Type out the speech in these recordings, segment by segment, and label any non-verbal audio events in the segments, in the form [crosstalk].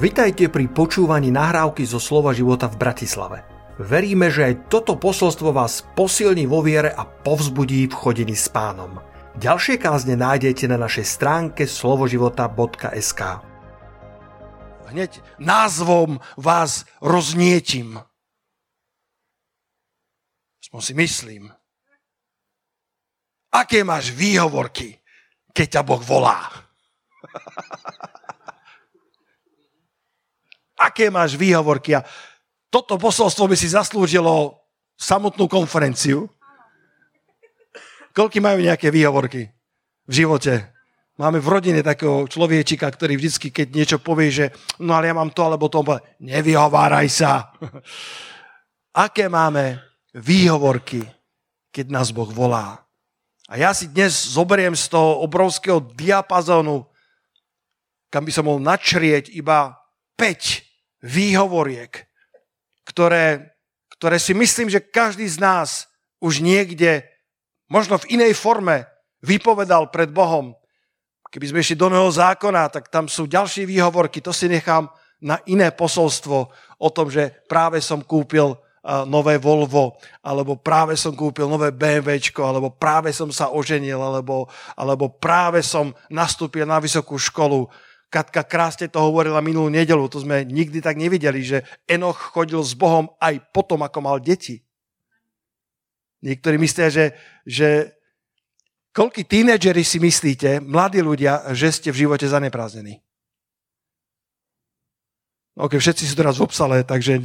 Vitajte pri počúvaní nahrávky zo Slova života v Bratislave. Veríme, že aj toto posolstvo vás posilní vo viere a povzbudí v chodení s pánom. Ďalšie kázne nájdete na našej stránke slovoživota.sk Hneď názvom vás roznietim. Aspoň si myslím. Aké máš výhovorky, keď ťa Boh volá? [laughs] aké máš výhovorky. A toto posolstvo by si zaslúžilo samotnú konferenciu. Koľky majú nejaké výhovorky v živote? Máme v rodine takého človečika, ktorý vždycky, keď niečo povie, že no ale ja mám to, alebo to, nevyhováraj sa. [laughs] Aké máme výhovorky, keď nás Boh volá? A ja si dnes zoberiem z toho obrovského diapazónu, kam by som mohol načrieť iba 5 výhovoriek, ktoré, ktoré si myslím, že každý z nás už niekde, možno v inej forme, vypovedal pred Bohom. Keby sme išli do Nového zákona, tak tam sú ďalšie výhovorky, to si nechám na iné posolstvo o tom, že práve som kúpil nové Volvo, alebo práve som kúpil nové BMW, alebo práve som sa oženil, alebo, alebo práve som nastúpil na vysokú školu. Katka krásne to hovorila minulú nedelu, to sme nikdy tak nevideli, že Enoch chodil s Bohom aj potom, ako mal deti. Niektorí myslia, že, že koľký tínedžeri si myslíte, mladí ľudia, že ste v živote zaneprázdnení? OK, všetci sú teraz v obsale, takže,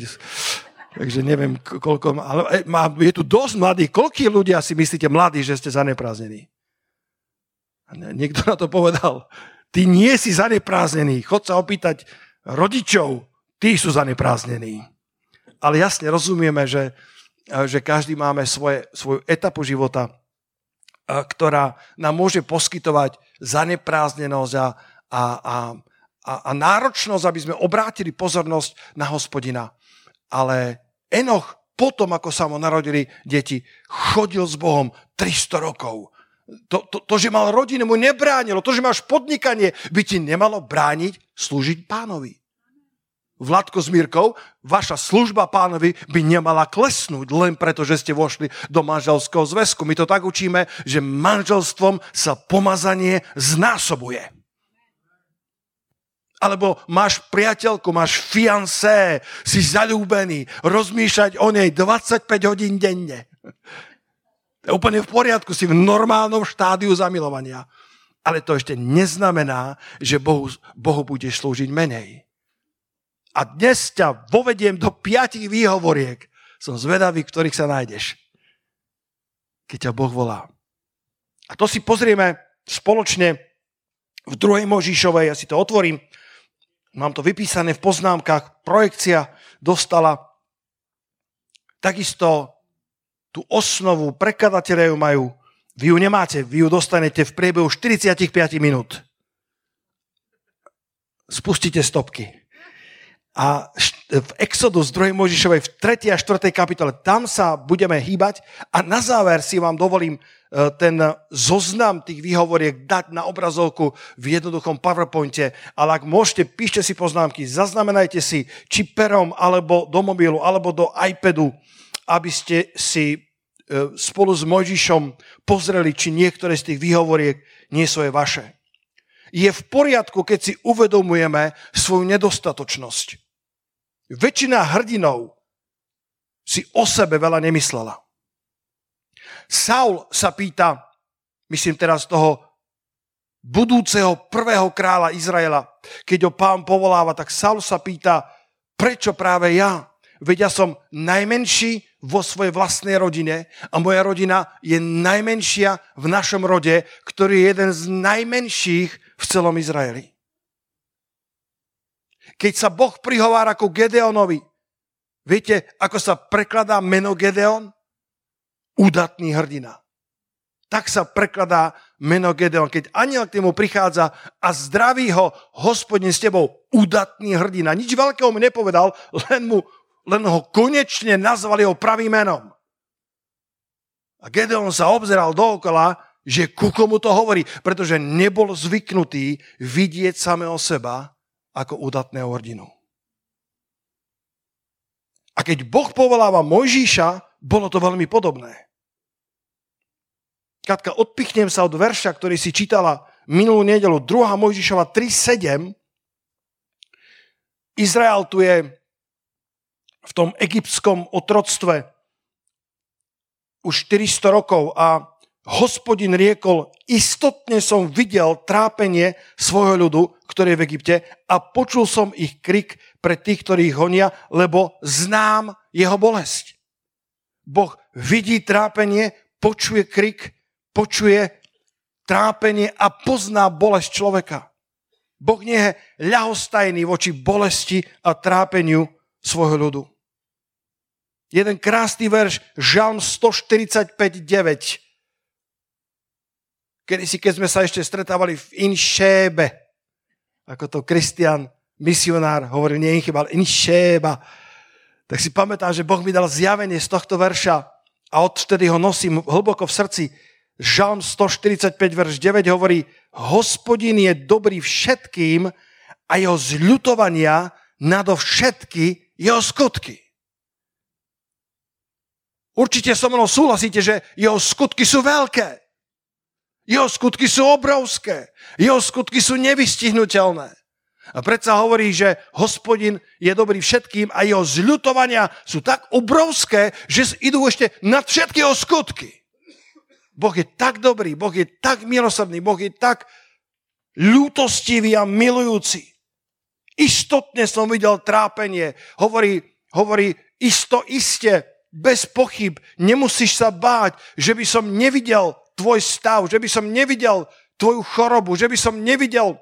takže neviem, koľko... Ale je tu dosť mladých. Koľký ľudia si myslíte mladí, že ste zaneprázdnení? Niekto na to povedal, Ty nie si zaneprázdnený. Chod sa opýtať rodičov, tí sú zaneprázdnení. Ale jasne rozumieme, že, že každý máme svoje, svoju etapu života, ktorá nám môže poskytovať zaneprázdnenosť a, a, a, a, a náročnosť, aby sme obrátili pozornosť na hospodina. Ale Enoch potom, ako sa mu narodili deti, chodil s Bohom 300 rokov. To, to, to, že mal rodinu, mu nebránilo. To, že máš podnikanie, by ti nemalo brániť slúžiť pánovi. Vladko s Mírkou, vaša služba pánovi by nemala klesnúť len preto, že ste vošli do manželského zväzku. My to tak učíme, že manželstvom sa pomazanie znásobuje. Alebo máš priateľku, máš fiancé, si zalúbený, rozmýšľať o nej 25 hodín denne. To je úplne v poriadku, si v normálnom štádiu zamilovania. Ale to ešte neznamená, že Bohu, Bohu budeš slúžiť menej. A dnes ťa vovediem do piatich výhovoriek. Som zvedavý, ktorých sa nájdeš. Keď ťa Boh volá. A to si pozrieme spoločne v druhej Možišovej. Ja si to otvorím. Mám to vypísané v poznámkach. Projekcia dostala takisto tú osnovu, prekladatelia ju majú, vy ju nemáte, vy ju dostanete v priebehu 45 minút. Spustite stopky. A v Exodus 2. Možišovej v 3. a 4. kapitole, tam sa budeme hýbať a na záver si vám dovolím e, ten zoznam tých výhovoriek dať na obrazovku v jednoduchom PowerPointe, ale ak môžete, píšte si poznámky, zaznamenajte si či perom, alebo do mobilu, alebo do iPadu, aby ste si E, spolu s Mojžišom pozreli, či niektoré z tých výhovoriek nie sú aj vaše. Je v poriadku, keď si uvedomujeme svoju nedostatočnosť. Väčšina hrdinov si o sebe veľa nemyslela. Saul sa pýta, myslím teraz toho budúceho prvého kráľa Izraela, keď ho pán povoláva, tak Saul sa pýta, prečo práve ja? Veď ja som najmenší vo svojej vlastnej rodine a moja rodina je najmenšia v našom rode, ktorý je jeden z najmenších v celom Izraeli. Keď sa Boh prihovára ku Gedeonovi, viete, ako sa prekladá meno Gedeon? Udatný hrdina. Tak sa prekladá meno Gedeon. Keď aniel k nemu prichádza a zdraví ho hospodin s tebou, udatný hrdina. Nič veľkého mu nepovedal, len mu len ho konečne nazvali ho pravým menom. A Gedeon sa obzeral dookola, že ku komu to hovorí, pretože nebol zvyknutý vidieť samého seba ako udatného hrdinu. A keď Boh povoláva Mojžíša, bolo to veľmi podobné. Katka, odpichnem sa od verša, ktorý si čítala minulú nedelu, 2. Mojžišova 3.7. Izrael tu je v tom egyptskom otroctve už 400 rokov a hospodin riekol, istotne som videl trápenie svojho ľudu, ktorý je v Egypte a počul som ich krik pre tých, ktorí ich honia, lebo znám jeho bolesť. Boh vidí trápenie, počuje krik, počuje trápenie a pozná bolesť človeka. Boh nie je ľahostajný voči bolesti a trápeniu svojho ľudu. Jeden krásny verš, Žalm 145.9 Kedy si, keď sme sa ešte stretávali v Inšébe, ako to Kristian, misionár, hovoril nie Inchyba, ale Inšéba, tak si pamätám, že Boh mi dal zjavenie z tohto verša a odtedy ho nosím hlboko v srdci. Žalm 145, verš 9 hovorí, hospodin je dobrý všetkým a jeho zľutovania nadovšetky jeho skutky. Určite so mnou súhlasíte, že jeho skutky sú veľké. Jeho skutky sú obrovské. Jeho skutky sú nevystihnutelné. A predsa hovorí, že hospodin je dobrý všetkým a jeho zľutovania sú tak obrovské, že idú ešte nad všetky jeho skutky. Boh je tak dobrý, Boh je tak milosrdný, Boh je tak ľútostivý a milujúci. Istotne som videl trápenie. Hovorí, hovorí isto iste, bez pochyb, nemusíš sa báť, že by som nevidel tvoj stav, že by som nevidel tvoju chorobu, že by som nevidel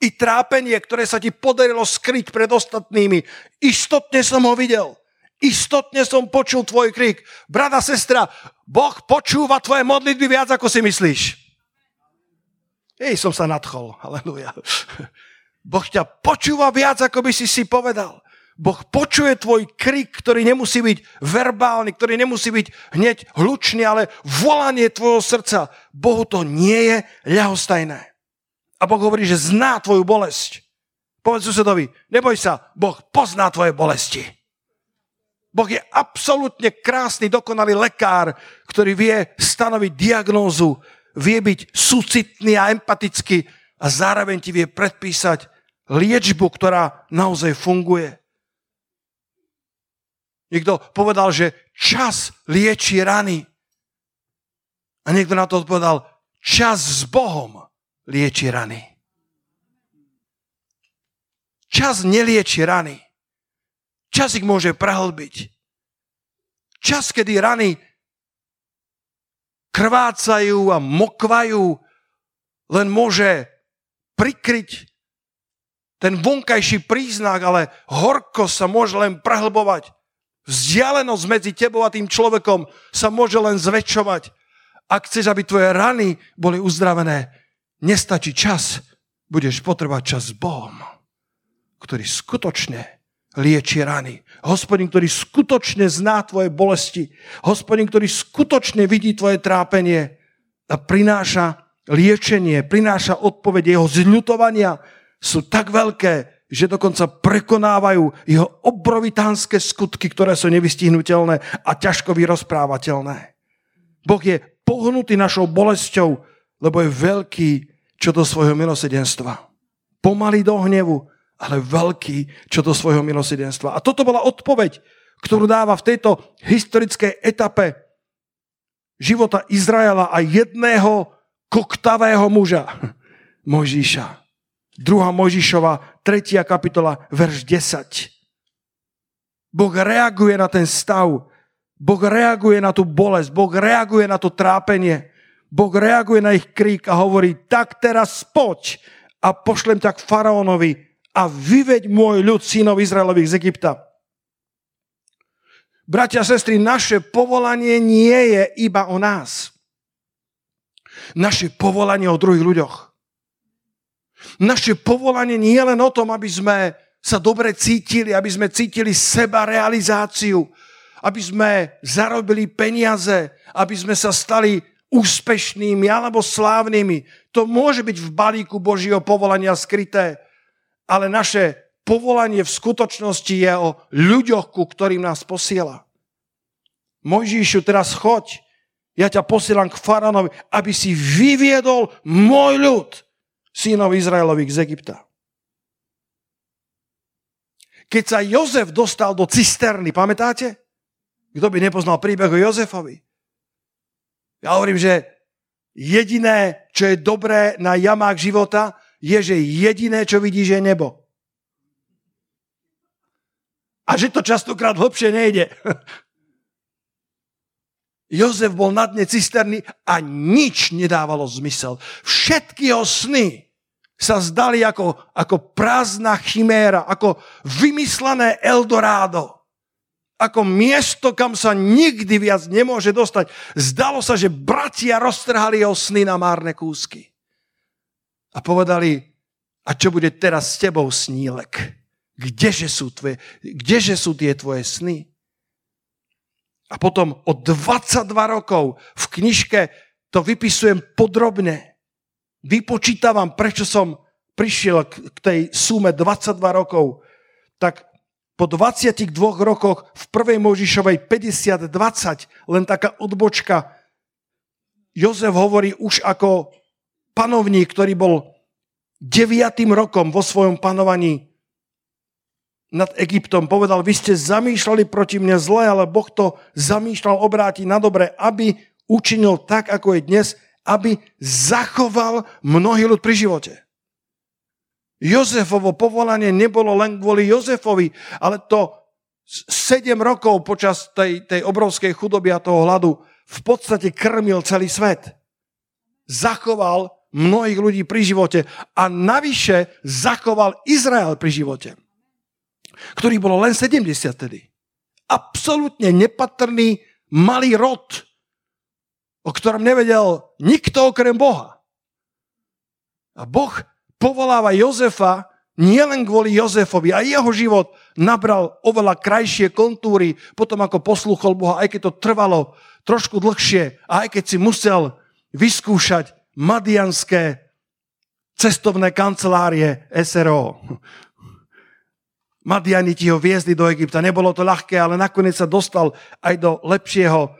i trápenie, ktoré sa ti podarilo skryť pred ostatnými. Istotne som ho videl. Istotne som počul tvoj krik. Brada, sestra, Boh počúva tvoje modlitby viac, ako si myslíš. Ej, som sa nadchol. Halleluja. [laughs] Boh ťa počúva viac, ako by si si povedal. Boh počuje tvoj krik, ktorý nemusí byť verbálny, ktorý nemusí byť hneď hlučný, ale volanie tvojho srdca. Bohu to nie je ľahostajné. A Boh hovorí, že zná tvoju bolesť. Povedz susedovi, neboj sa, Boh pozná tvoje bolesti. Boh je absolútne krásny, dokonalý lekár, ktorý vie stanoviť diagnózu, vie byť súcitný a empatický a zároveň ti vie predpísať liečbu, ktorá naozaj funguje. Niekto povedal, že čas lieči rany. A niekto na to odpovedal, čas s Bohom lieči rany. Čas nelieči rany. Čas ich môže prehlbiť. Čas, kedy rany krvácajú a mokvajú, len môže prikryť ten vonkajší príznak, ale horko sa môže len prehlbovať. Vzdialenosť medzi tebou a tým človekom sa môže len zväčšovať. Ak chceš, aby tvoje rany boli uzdravené, nestačí čas, budeš potrebovať čas s Bohom, ktorý skutočne lieči rany. Hospodin, ktorý skutočne zná tvoje bolesti. Hospodin, ktorý skutočne vidí tvoje trápenie a prináša liečenie, prináša odpoveď. Jeho zľutovania sú tak veľké, že dokonca prekonávajú jeho obrovitánske skutky, ktoré sú nevystihnutelné a ťažko vyrozprávateľné. Boh je pohnutý našou bolesťou, lebo je veľký čo do svojho milosedenstva. Pomalý do hnevu, ale veľký čo do svojho milosedenstva. A toto bola odpoveď, ktorú dáva v tejto historickej etape života Izraela a jedného koktavého muža, Mojžíša. 2. Mojžišova, 3. kapitola, verš 10. Boh reaguje na ten stav. Boh reaguje na tú bolesť. Boh reaguje na to trápenie. Boh reaguje na ich krík a hovorí, tak teraz poď a pošlem tak faraónovi a vyveď môj ľud synov Izraelových z Egypta. Bratia a sestry, naše povolanie nie je iba o nás. Naše povolanie o druhých ľuďoch. Naše povolanie nie je len o tom, aby sme sa dobre cítili, aby sme cítili seba realizáciu, aby sme zarobili peniaze, aby sme sa stali úspešnými alebo slávnymi. To môže byť v balíku Božieho povolania skryté. ale naše povolanie v skutočnosti je o ľuďoch, ku ktorým nás posiela. Mojžíšu, teraz choď, ja ťa posielam k faraónovi, aby si vyviedol môj ľud, synov Izraelových z Egypta. Keď sa Jozef dostal do cisterny, pamätáte? Kto by nepoznal príbeh o Jozefovi? Ja hovorím, že jediné, čo je dobré na jamách života, je, že jediné, čo vidí, že je nebo. A že to častokrát hlbšie nejde. [laughs] Jozef bol na dne cisterny a nič nedávalo zmysel. Všetky jeho sny sa zdali ako, ako prázdna chiméra, ako vymyslené Eldorado. Ako miesto, kam sa nikdy viac nemôže dostať. Zdalo sa, že bratia roztrhali jeho sny na márne kúsky. A povedali, a čo bude teraz s tebou, snílek? Kdeže sú, tvoje, kdeže sú tie tvoje sny? A potom o 22 rokov v knižke to vypisujem podrobne. Vypočítavam, prečo som prišiel k tej sume 22 rokov. Tak po 22 rokoch v prvej Možišovej 50-20, len taká odbočka, Jozef hovorí už ako panovník, ktorý bol deviatým rokom vo svojom panovaní nad Egyptom. Povedal, vy ste zamýšľali proti mne zle, ale Boh to zamýšľal obrátiť na dobre, aby učinil tak, ako je dnes, aby zachoval mnohý ľud pri živote. Jozefovo povolanie nebolo len kvôli Jozefovi, ale to 7 rokov počas tej, tej obrovskej chudoby a toho hladu v podstate krmil celý svet. Zachoval mnohých ľudí pri živote a navyše zachoval Izrael pri živote ktorý bolo len 70 tedy. Absolutne nepatrný malý rod, o ktorom nevedel nikto okrem Boha. A Boh povoláva Jozefa nielen kvôli Jozefovi, a jeho život nabral oveľa krajšie kontúry, potom ako posluchol Boha, aj keď to trvalo trošku dlhšie, a aj keď si musel vyskúšať madianské cestovné kancelárie SRO. Madianiti ho viezli do Egypta. Nebolo to ľahké, ale nakoniec sa dostal aj do lepšieho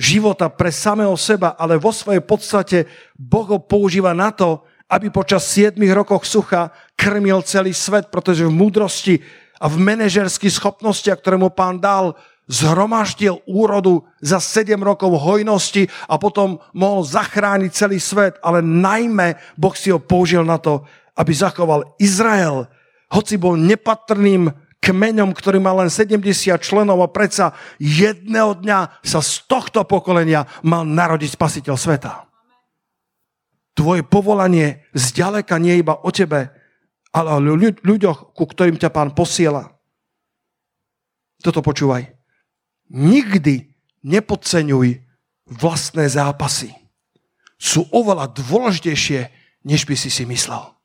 života pre samého seba, ale vo svojej podstate Boh ho používa na to, aby počas 7 rokov sucha krmil celý svet, pretože v múdrosti a v manažerských schopnostiach, ktoré mu pán dal, zhromaždil úrodu za 7 rokov hojnosti a potom mohol zachrániť celý svet, ale najmä Boh si ho použil na to, aby zachoval Izrael, hoci bol nepatrným kmeňom, ktorý má len 70 členov a predsa jedného dňa sa z tohto pokolenia mal narodiť spasiteľ sveta. Tvoje povolanie zďaleka nie iba o tebe, ale o ľuďoch, ku ktorým ťa pán posiela. Toto počúvaj. Nikdy nepodceňuj vlastné zápasy. Sú oveľa dôležitejšie, než by si si myslel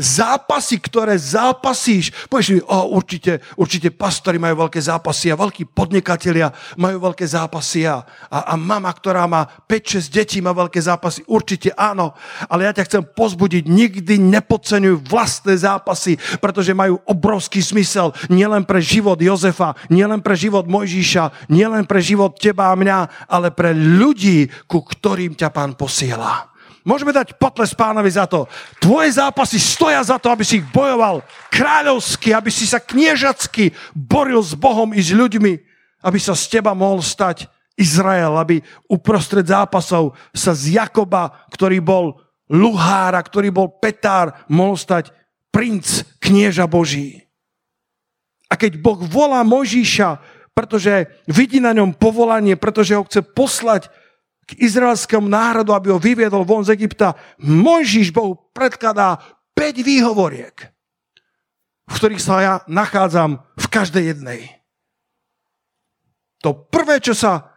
zápasy, ktoré zápasíš. Povieš mi, oh, určite, určite pastori majú veľké zápasy a veľkí podnikatelia majú veľké zápasy a, a, a mama, ktorá má 5-6 detí, má veľké zápasy. Určite áno, ale ja ťa chcem pozbudiť, nikdy nepodceňuj vlastné zápasy, pretože majú obrovský smysel nielen pre život Jozefa, nielen pre život Mojžíša, nielen pre život teba a mňa, ale pre ľudí, ku ktorým ťa pán posiela. Môžeme dať potles pánovi za to. Tvoje zápasy stoja za to, aby si ich bojoval kráľovsky, aby si sa kniežacky boril s Bohom i s ľuďmi, aby sa z teba mohol stať Izrael, aby uprostred zápasov sa z Jakoba, ktorý bol luhára, ktorý bol petár, mohol stať princ knieža Boží. A keď Boh volá Možíša, pretože vidí na ňom povolanie, pretože ho chce poslať k izraelskému národu, aby ho vyviedol von z Egypta, Mojžiš Bohu predkladá 5 výhovoriek, v ktorých sa ja nachádzam v každej jednej. To prvé, čo sa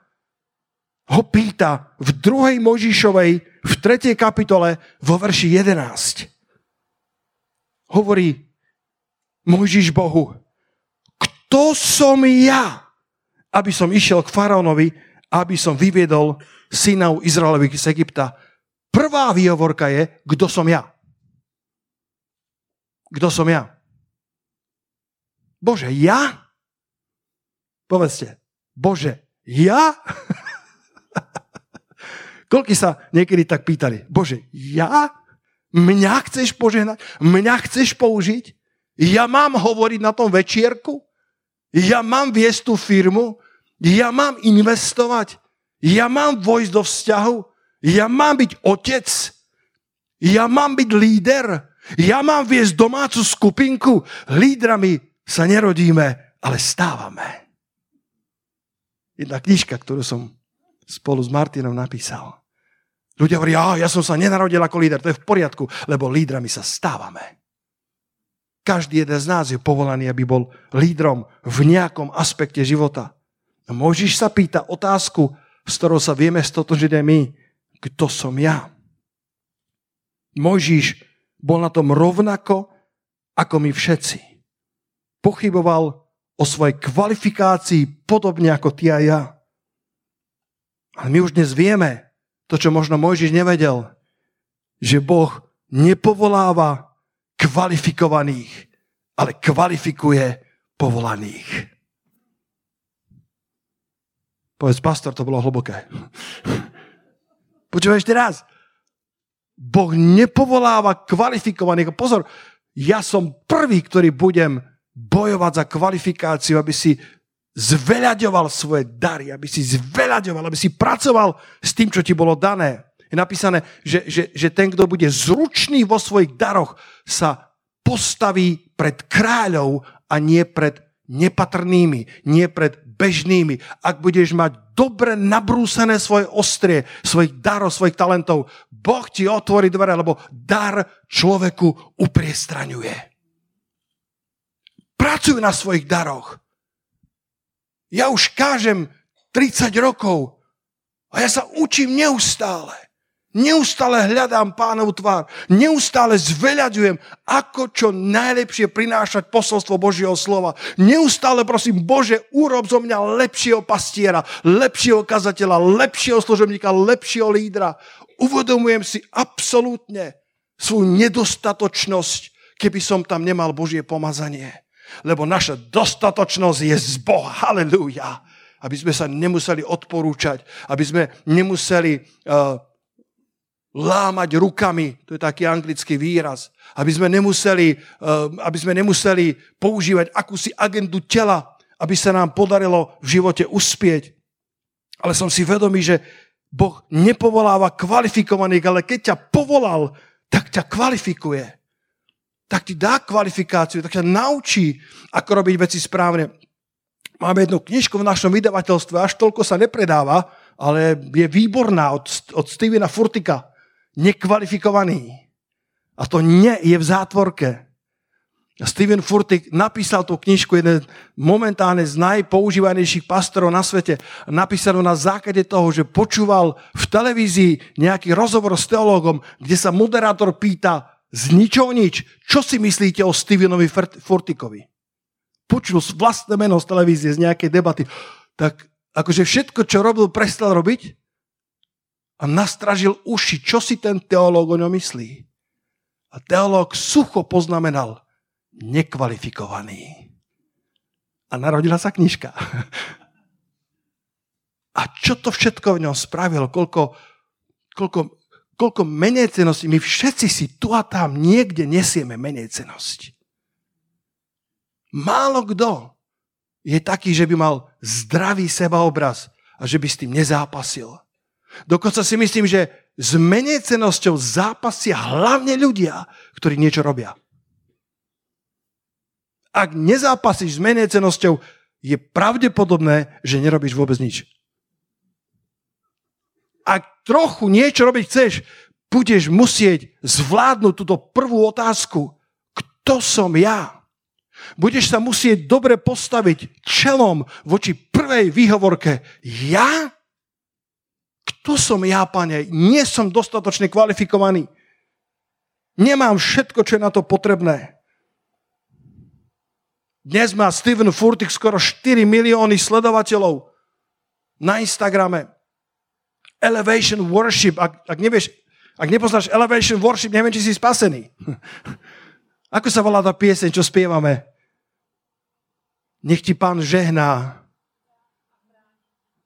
ho pýta v druhej Možišovej, v 3. kapitole, vo verši 11. Hovorí Mojžiš Bohu, kto som ja, aby som išiel k faraónovi, aby som vyviedol synov Izraelových z Egypta. Prvá výhovorka je, kto som ja. kto som ja. Bože, ja? Povedzte, Bože, ja? [laughs] Koľky sa niekedy tak pýtali, Bože, ja? Mňa chceš požehnať? Mňa chceš použiť? Ja mám hovoriť na tom večierku? Ja mám viesť tú firmu? Ja mám investovať? Ja mám vojsť do vzťahu? Ja mám byť otec? Ja mám byť líder? Ja mám viesť domácu skupinku? Lídrami sa nerodíme, ale stávame. Jedna knižka, ktorú som spolu s Martinom napísal. Ľudia hovoria, ja som sa nenarodil ako líder, to je v poriadku, lebo lídrami sa stávame. Každý jeden z nás je povolaný, aby bol lídrom v nejakom aspekte života. Môžeš sa pýtať otázku, s ktorou sa vieme stotožiť aj my. Kto som ja? Mojžiš bol na tom rovnako, ako my všetci. Pochyboval o svojej kvalifikácii podobne ako ty a ja. Ale my už dnes vieme, to, čo možno Mojžiš nevedel, že Boh nepovoláva kvalifikovaných, ale kvalifikuje povolaných. Povedz, pastor, to bolo hlboké. Počúvaj ešte raz. Boh nepovoláva kvalifikovaných. Pozor, ja som prvý, ktorý budem bojovať za kvalifikáciu, aby si zveľaďoval svoje dary, aby si zveľaďoval, aby si pracoval s tým, čo ti bolo dané. Je napísané, že, že, že ten, kto bude zručný vo svojich daroch, sa postaví pred kráľov a nie pred nepatrnými, nie pred bežnými. Ak budeš mať dobre nabrúsené svoje ostrie, svojich darov, svojich talentov, Boh ti otvorí dvere, lebo dar človeku upriestraňuje. Pracuj na svojich daroch. Ja už kážem 30 rokov a ja sa učím neustále. Neustále hľadám pánov tvár. Neustále zveľaďujem, ako čo najlepšie prinášať posolstvo Božieho slova. Neustále prosím, Bože, urob zo mňa lepšieho pastiera, lepšieho kazateľa, lepšieho služebníka, lepšieho lídra. Uvedomujem si absolútne svoju nedostatočnosť, keby som tam nemal Božie pomazanie lebo naša dostatočnosť je z Boha. Halelúja. Aby sme sa nemuseli odporúčať, aby sme nemuseli uh, lámať rukami, to je taký anglický výraz, aby sme nemuseli, uh, aby sme nemuseli používať akúsi agendu tela, aby sa nám podarilo v živote uspieť. Ale som si vedomý, že Boh nepovoláva kvalifikovaných, ale keď ťa povolal, tak ťa kvalifikuje tak ti dá kvalifikáciu, tak ťa naučí, ako robiť veci správne. Máme jednu knižku v našom vydavateľstve, až toľko sa nepredáva, ale je výborná od, od Stevena Furtika. Nekvalifikovaný. A to nie je v zátvorke. Steven Furtik napísal tú knižku, jeden momentálne z najpoužívanejších pastorov na svete. Napísal na základe toho, že počúval v televízii nejaký rozhovor s teológom, kde sa moderátor pýta, z ničoho nič. Čo si myslíte o Stevenovi Fortikovi? Počul vlastné meno z televízie, z nejakej debaty. Tak akože všetko, čo robil, prestal robiť a nastražil uši, čo si ten teológ o ňom myslí. A teológ sucho poznamenal nekvalifikovaný. A narodila sa knižka. [laughs] A čo to všetko v ňom spravilo? Koľko, koľko koľko menej cenosti. My všetci si tu a tam niekde nesieme menej cenosť. Málo kto je taký, že by mal zdravý sebaobraz a že by s tým nezápasil. Dokonca si myslím, že s cenosťou zápasia hlavne ľudia, ktorí niečo robia. Ak nezápasíš s cenosťou, je pravdepodobné, že nerobíš vôbec nič ak trochu niečo robiť chceš, budeš musieť zvládnuť túto prvú otázku. Kto som ja? Budeš sa musieť dobre postaviť čelom voči prvej výhovorke. Ja? Kto som ja, pane? Nie som dostatočne kvalifikovaný. Nemám všetko, čo je na to potrebné. Dnes má Steven Furtik skoro 4 milióny sledovateľov na Instagrame. Elevation Worship. Ak, ak, nevieš, ak nepoznáš Elevation Worship, neviem, či si spasený. [laughs] Ako sa volá tá pieseň, čo spievame? Nech ti pán žehná.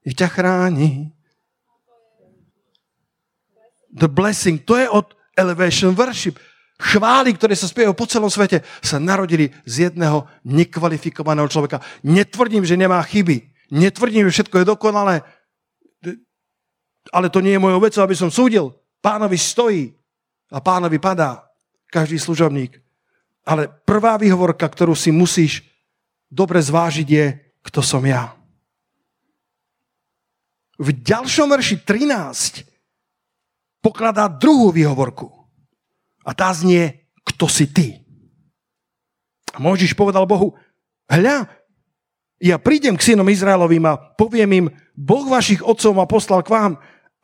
Nech ťa chráni. The blessing, to je od Elevation Worship. Chvály, ktoré sa spievajú po celom svete, sa narodili z jedného nekvalifikovaného človeka. Netvrdím, že nemá chyby. Netvrdím, že všetko je dokonalé. Ale to nie je mojou vecou, aby som súdil. Pánovi stojí a pánovi padá každý služobník. Ale prvá výhovorka, ktorú si musíš dobre zvážiť je, kto som ja. V ďalšom verši 13 pokladá druhú výhovorku. A tá znie, kto si ty. A Mojžiš povedal Bohu, hľa, ja prídem k synom Izraelovým a poviem im, Boh vašich otcov ma poslal k vám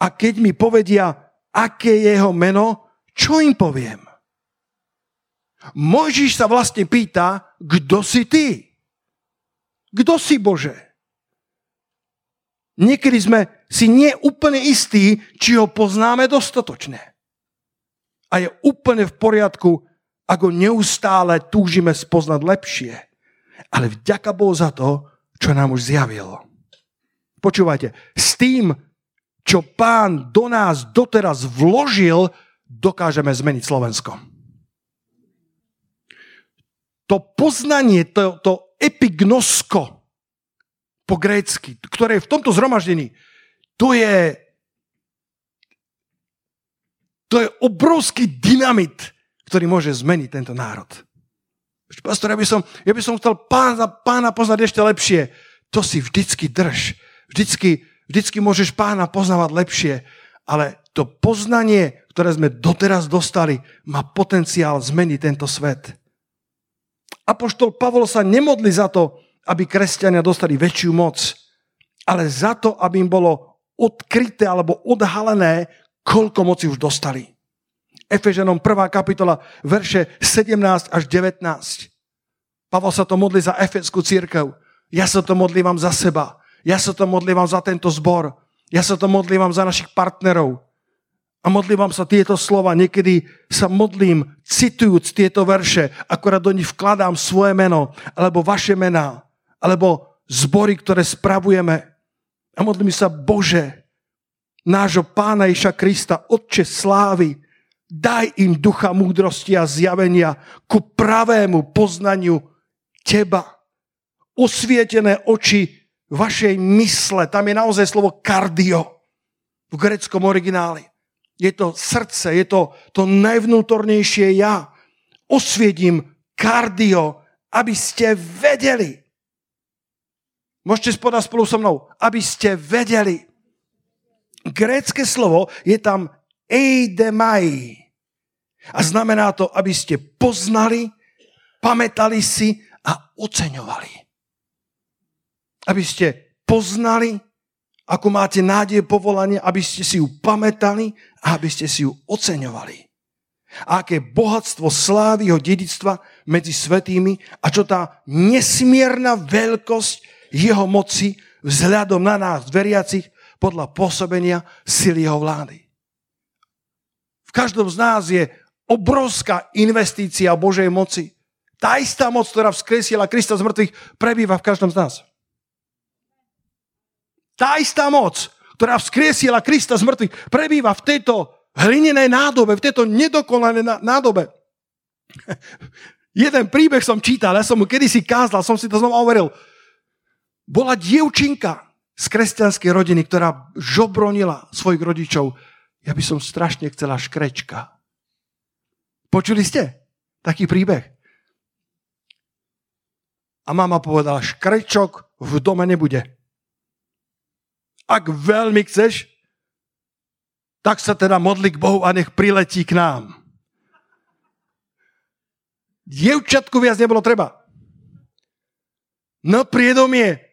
a keď mi povedia, aké je jeho meno, čo im poviem? Mojžiš sa vlastne pýta, kto si ty? Kto si Bože? Niekedy sme si neúplne istí, či ho poznáme dostatočne a je úplne v poriadku, ako neustále túžime spoznať lepšie. Ale vďaka Bohu za to, čo nám už zjavil. Počúvajte, s tým, čo pán do nás doteraz vložil, dokážeme zmeniť Slovensko. To poznanie, to, to epignosko po grécky, ktoré je v tomto zhromaždení, to je to je obrovský dynamit, ktorý môže zmeniť tento národ. Pastor, ja by som, ja by som chcel pána, pána poznať ešte lepšie. To si vždycky drž. Vždycky, vždycky môžeš pána poznávať lepšie, ale to poznanie, ktoré sme doteraz dostali, má potenciál zmeniť tento svet. Apoštol Pavol sa nemodli za to, aby kresťania dostali väčšiu moc, ale za to, aby im bolo odkryté alebo odhalené, koľko moci už dostali. Efeženom 1. kapitola, verše 17 až 19. Pavel sa to modlí za efeskú církev. Ja sa to modlím za seba. Ja sa to modlím za tento zbor. Ja sa to modlím vám za našich partnerov. A modlím sa tieto slova. Niekedy sa modlím, citujúc tieto verše, akorát do nich vkladám svoje meno, alebo vaše mená, alebo zbory, ktoré spravujeme. A modlím sa, Bože, nášho pána Iša Krista, Otče slávy, daj im ducha múdrosti a zjavenia ku pravému poznaniu teba. Osvietené oči vašej mysle, tam je naozaj slovo kardio v greckom origináli. Je to srdce, je to to najvnútornejšie ja. Osviedím kardio, aby ste vedeli. Môžete spodať spolu so mnou. Aby ste vedeli Grécké slovo je tam eidemai. A znamená to, aby ste poznali, pamätali si a oceňovali. Aby ste poznali, ako máte nádej povolanie, aby ste si ju pamätali a aby ste si ju oceňovali. A aké bohatstvo slávy jeho dedictva medzi svetými a čo tá nesmierna veľkosť jeho moci vzhľadom na nás, veriacich, podľa pôsobenia sily jeho vlády. V každom z nás je obrovská investícia Božej moci. Tá istá moc, ktorá vzkresila Krista z mŕtvych, prebýva v každom z nás. Tá istá moc, ktorá vzkriesila Krista z mŕtvych, prebýva v tejto hlinenej nádobe, v tejto nedokonanej nádobe. [laughs] Jeden príbeh som čítal, ja som mu kedysi kázal, som si to znova overil. Bola dievčinka, z kresťanskej rodiny, ktorá žobronila svojich rodičov. Ja by som strašne chcela škrečka. Počuli ste taký príbeh? A mama povedala, škrečok v dome nebude. Ak veľmi chceš, tak sa teda modli k Bohu a nech priletí k nám. Dievčatku viac nebolo treba. Na priedomie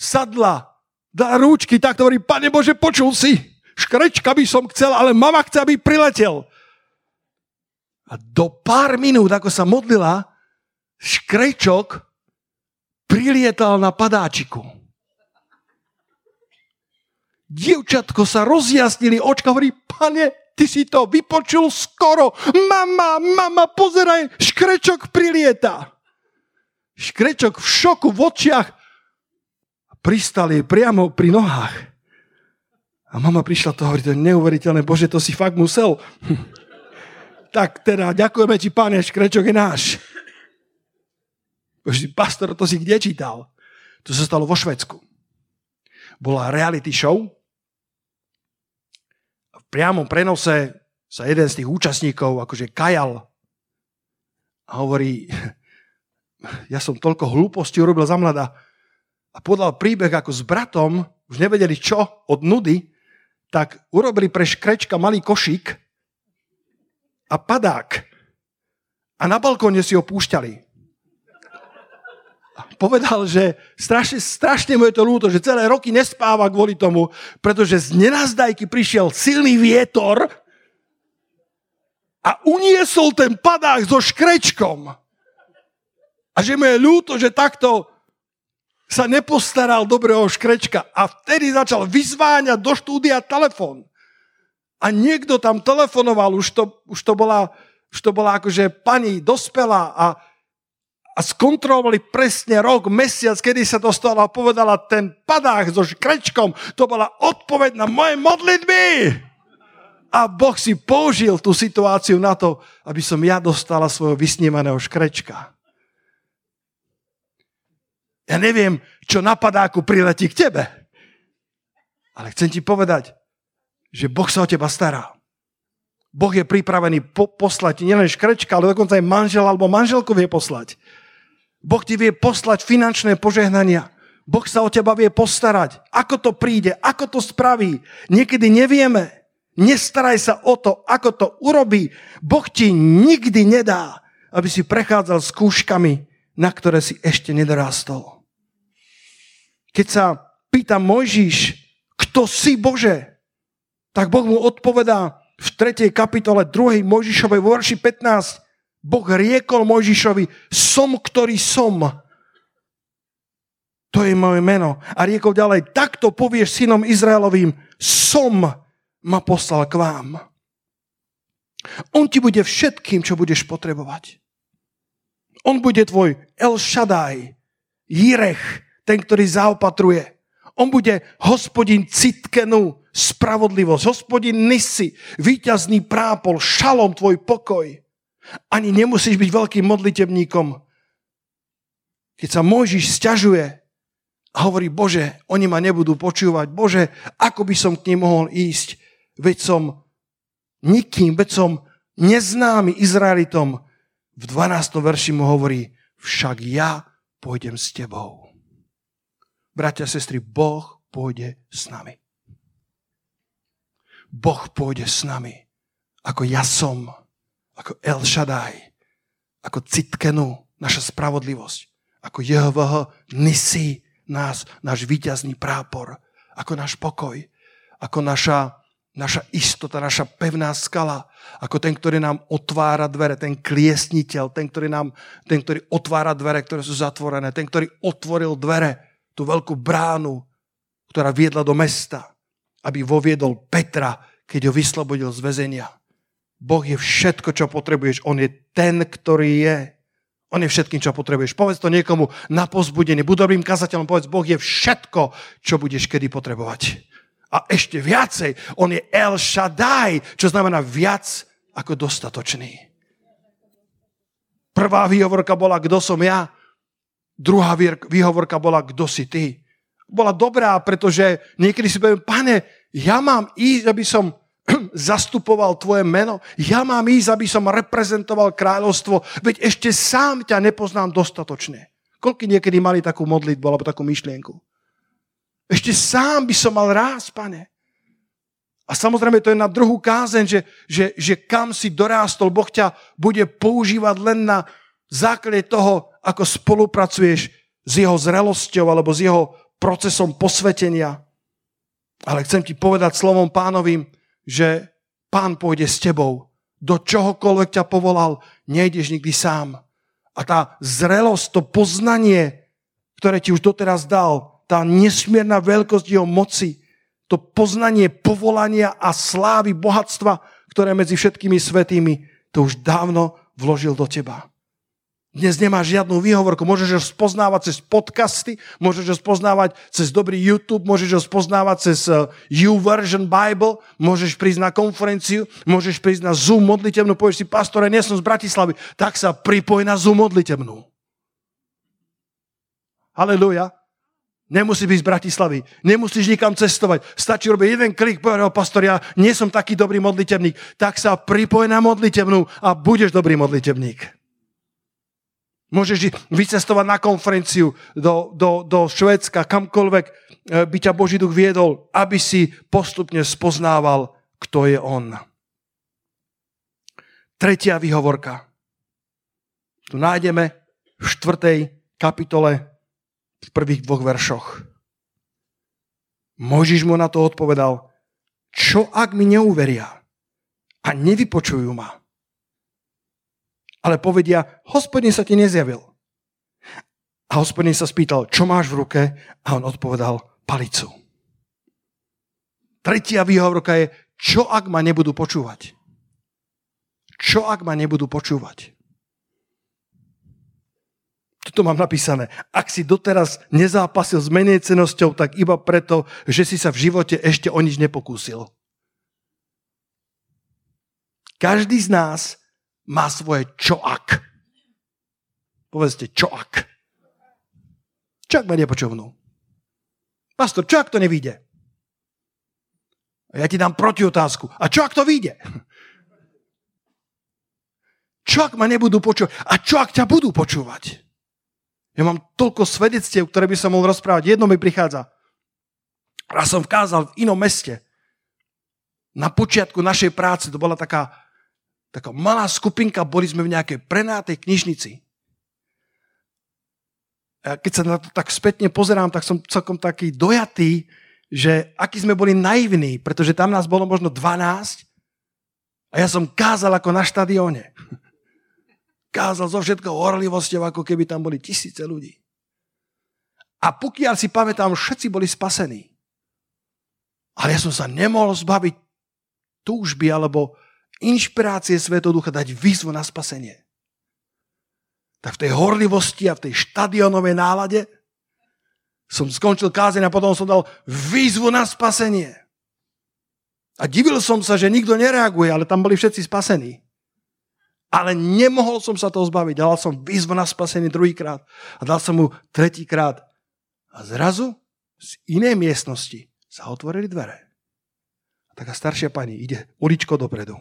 sadla dá rúčky, tak to hovorí, Pane Bože, počul si, škrečka by som chcel, ale mama chce, aby priletel. A do pár minút, ako sa modlila, škrečok prilietal na padáčiku. Dievčatko sa rozjasnili, očka hovorí, pane, ty si to vypočul skoro. Mama, mama, pozeraj, škrečok prilieta. Škrečok v šoku v očiach pristali priamo pri nohách. A mama prišla to hovorí, to je neuveriteľné, Bože, to si fakt musel. [laughs] tak teda, ďakujeme ti, páne, škrečok je náš. Bože, pastor, to si kde čítal? To sa stalo vo Švedsku. Bola reality show, priamom prenose sa jeden z tých účastníkov akože kajal a hovorí, [laughs] ja som toľko hlúposti urobil za mladá a podal príbeh ako s bratom, už nevedeli čo od nudy, tak urobili pre škrečka malý košík a padák. A na balkóne si ho púšťali povedal, že strašne, strašne mu je to ľúto, že celé roky nespáva kvôli tomu, pretože z nenazdajky prišiel silný vietor a uniesol ten padák so škrečkom. A že mu je ľúto, že takto sa nepostaral dobrého škrečka. A vtedy začal vyzváňať do štúdia telefón. A niekto tam telefonoval, už to, už to bola, už to bola akože pani dospelá a a skontrolovali presne rok, mesiac, kedy sa to stalo a povedala, ten padák so škrečkom, to bola odpoveď na moje modlitby. A Boh si použil tú situáciu na to, aby som ja dostala svojho vysnívaného škrečka. Ja neviem, čo na padáku priletí k tebe. Ale chcem ti povedať, že Boh sa o teba stará. Boh je pripravený po- poslať nielen škrečka, ale dokonca aj manžel alebo manželku vie poslať. Boh ti vie poslať finančné požehnania. Boh sa o teba vie postarať. Ako to príde, ako to spraví. Niekedy nevieme. Nestaraj sa o to, ako to urobí. Boh ti nikdy nedá, aby si prechádzal skúškami, na ktoré si ešte nedorástol. Keď sa pýta Mojžiš, kto si Bože, tak Boh mu odpovedá v 3. kapitole 2. Mojžišovej verši 15, Boh riekol Mojžišovi, som, ktorý som. To je moje meno. A riekol ďalej, takto povieš synom Izraelovým, som ma poslal k vám. On ti bude všetkým, čo budeš potrebovať. On bude tvoj El Shaddai, Jirech, ten, ktorý zaopatruje. On bude hospodin Citkenu, spravodlivosť, hospodin Nisi, víťazný prápol, šalom tvoj pokoj. Ani nemusíš byť veľkým modlitebníkom. Keď sa Mojžiš sťažuje a hovorí, Bože, oni ma nebudú počúvať. Bože, ako by som k ním mohol ísť? Veď som nikým, veď som neznámy Izraelitom. V 12. verši mu hovorí, však ja pôjdem s tebou. Bratia a sestry, Boh pôjde s nami. Boh pôjde s nami, ako ja som ako El Shaddai, ako Citkenu, naša spravodlivosť, ako JHVH Nisi, nás, náš víťazný prápor, ako náš pokoj, ako naša, naša istota, naša pevná skala, ako ten, ktorý nám otvára dvere, ten kliesniteľ, ten, ktorý, nám, ten, ktorý otvára dvere, ktoré sú zatvorené, ten, ktorý otvoril dvere, tú veľkú bránu, ktorá viedla do mesta, aby voviedol Petra, keď ho vyslobodil z väzenia. Boh je všetko, čo potrebuješ. On je ten, ktorý je. On je všetkým, čo potrebuješ. Povedz to niekomu na pozbudenie. Buď dobrým kazateľom, povedz, Boh je všetko, čo budeš kedy potrebovať. A ešte viacej, on je El Shaddai, čo znamená viac ako dostatočný. Prvá výhovorka bola, kto som ja. Druhá výhovorka bola, kto si ty. Bola dobrá, pretože niekedy si poviem, pane, ja mám ísť, aby som [clears throat] zastupoval tvoje meno. Ja mám ísť, aby som reprezentoval kráľovstvo, veď ešte sám ťa nepoznám dostatočne. Koľko niekedy mali takú modlitbu alebo takú myšlienku? Ešte sám by som mal ráz, pane. A samozrejme to je na druhú kázen, že, že, že kam si dorástol, Boh ťa bude používať len na základe toho, ako spolupracuješ s jeho zrelosťou alebo s jeho procesom posvetenia. Ale chcem ti povedať slovom pánovým, že pán pôjde s tebou. Do čohokoľvek ťa povolal, nejdeš nikdy sám. A tá zrelosť, to poznanie, ktoré ti už doteraz dal, tá nesmierna veľkosť jeho moci, to poznanie povolania a slávy, bohatstva, ktoré medzi všetkými svetými, to už dávno vložil do teba. Dnes nemáš žiadnu výhovorku, môžeš ho spoznávať cez podcasty, môžeš ho spoznávať cez dobrý YouTube, môžeš ho spoznávať cez uh, YouVersion Bible, môžeš prísť na konferenciu, môžeš prísť na Zoom modlitevnú, povieš si, pastore, nie som z Bratislavy, tak sa pripoj na Zoom modlitevnú. Aleluja. Nemusí byť z Bratislavy. Nemusíš nikam cestovať. Stačí robiť jeden klik, povedal pastor, ja nie som taký dobrý modlitevník. Tak sa pripoj na modlitevnú a budeš dobrý modlitevník. Môžeš vycestovať na konferenciu do, do, do Švedska, kamkoľvek e, by ťa Boží duch viedol, aby si postupne spoznával, kto je On. Tretia výhovorka. Tu nájdeme v štvrtej kapitole v prvých dvoch veršoch. Možiš mu na to odpovedal, čo ak mi neuveria a nevypočujú ma? Ale povedia, hospodin sa ti nezjavil. A hospodin sa spýtal, čo máš v ruke? A on odpovedal, palicu. Tretia výhovorka je, čo ak ma nebudú počúvať? Čo ak ma nebudú počúvať? Toto mám napísané. Ak si doteraz nezápasil s menej cenosťou, tak iba preto, že si sa v živote ešte o nič nepokúsil. Každý z nás má svoje čo ak. Povedzte, čo ak. Čo ak ma nepočovnú? Pastor, čo ak to nevíde? A ja ti dám protiotázku. A čo ak to vyjde? Čo ak ma nebudú počúvať? A čo ak ťa budú počúvať? Ja mám toľko svedectiev, ktoré by som mohol rozprávať. Jedno mi prichádza. Raz som vkázal v inom meste. Na počiatku našej práce to bola taká taká malá skupinka, boli sme v nejakej prenátej knižnici. A keď sa na to tak spätne pozerám, tak som celkom taký dojatý, že aký sme boli naivní, pretože tam nás bolo možno 12 a ja som kázal ako na štadióne. Kázal so všetkou horlivosťou, ako keby tam boli tisíce ľudí. A pokiaľ si pamätám, všetci boli spasení. Ale ja som sa nemohol zbaviť túžby alebo inšpirácie Svetého Ducha dať výzvu na spasenie. Tak v tej horlivosti a v tej štadionovej nálade som skončil kázeň a potom som dal výzvu na spasenie. A divil som sa, že nikto nereaguje, ale tam boli všetci spasení. Ale nemohol som sa toho zbaviť. Dal som výzvu na spasenie druhýkrát a dal som mu tretíkrát. A zrazu z inej miestnosti sa otvorili dvere. A taká staršia pani ide uličko dopredu.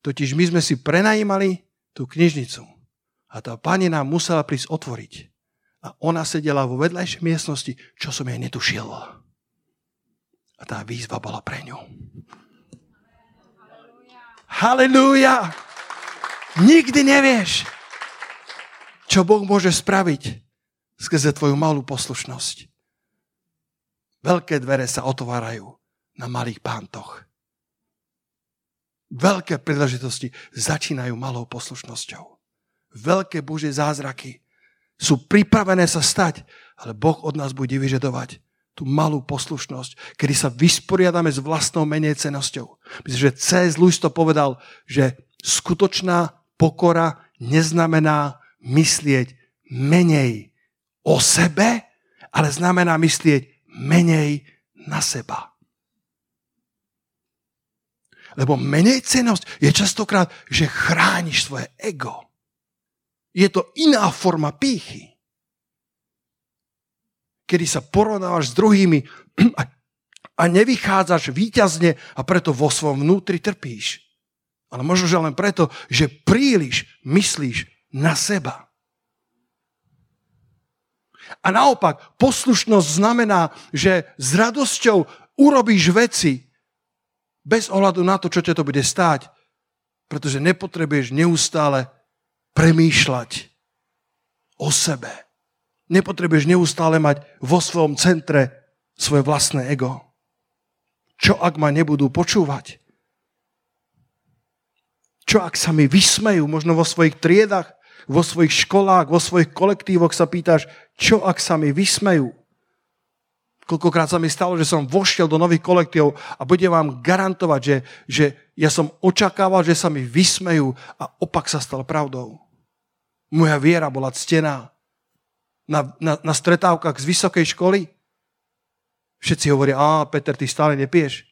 Totiž my sme si prenajímali tú knižnicu a tá pani nám musela prísť otvoriť. A ona sedela vo vedľajšej miestnosti, čo som jej netušil. A tá výzva bola pre ňu. Halelúja! Nikdy nevieš, čo Boh môže spraviť skrze tvoju malú poslušnosť. Veľké dvere sa otvárajú na malých pántoch. Veľké príležitosti začínajú malou poslušnosťou. Veľké Božie zázraky sú pripravené sa stať, ale Boh od nás bude vyžadovať tú malú poslušnosť, kedy sa vysporiadame s vlastnou menej cenosťou. Myslím, že C.S. Lewis to povedal, že skutočná pokora neznamená myslieť menej o sebe, ale znamená myslieť menej na seba. Lebo menej cenosť je častokrát, že chrániš svoje ego. Je to iná forma pýchy. Kedy sa porovnávaš s druhými a nevychádzaš výťazne a preto vo svojom vnútri trpíš. Ale možno, že len preto, že príliš myslíš na seba. A naopak, poslušnosť znamená, že s radosťou urobíš veci, bez ohľadu na to, čo ťa to bude stáť. Pretože nepotrebuješ neustále premýšľať o sebe. Nepotrebuješ neustále mať vo svojom centre svoje vlastné ego. Čo ak ma nebudú počúvať? Čo ak sa mi vysmejú, možno vo svojich triedach, vo svojich školách, vo svojich kolektívoch sa pýtaš, čo ak sa mi vysmejú? Koľkokrát sa mi stalo, že som vošiel do nových kolektívov a budem vám garantovať, že, že ja som očakával, že sa mi vysmejú a opak sa stal pravdou. Moja viera bola ctená. Na, na, na stretávkach z vysokej školy všetci hovoria, a Peter, ty stále nepieš.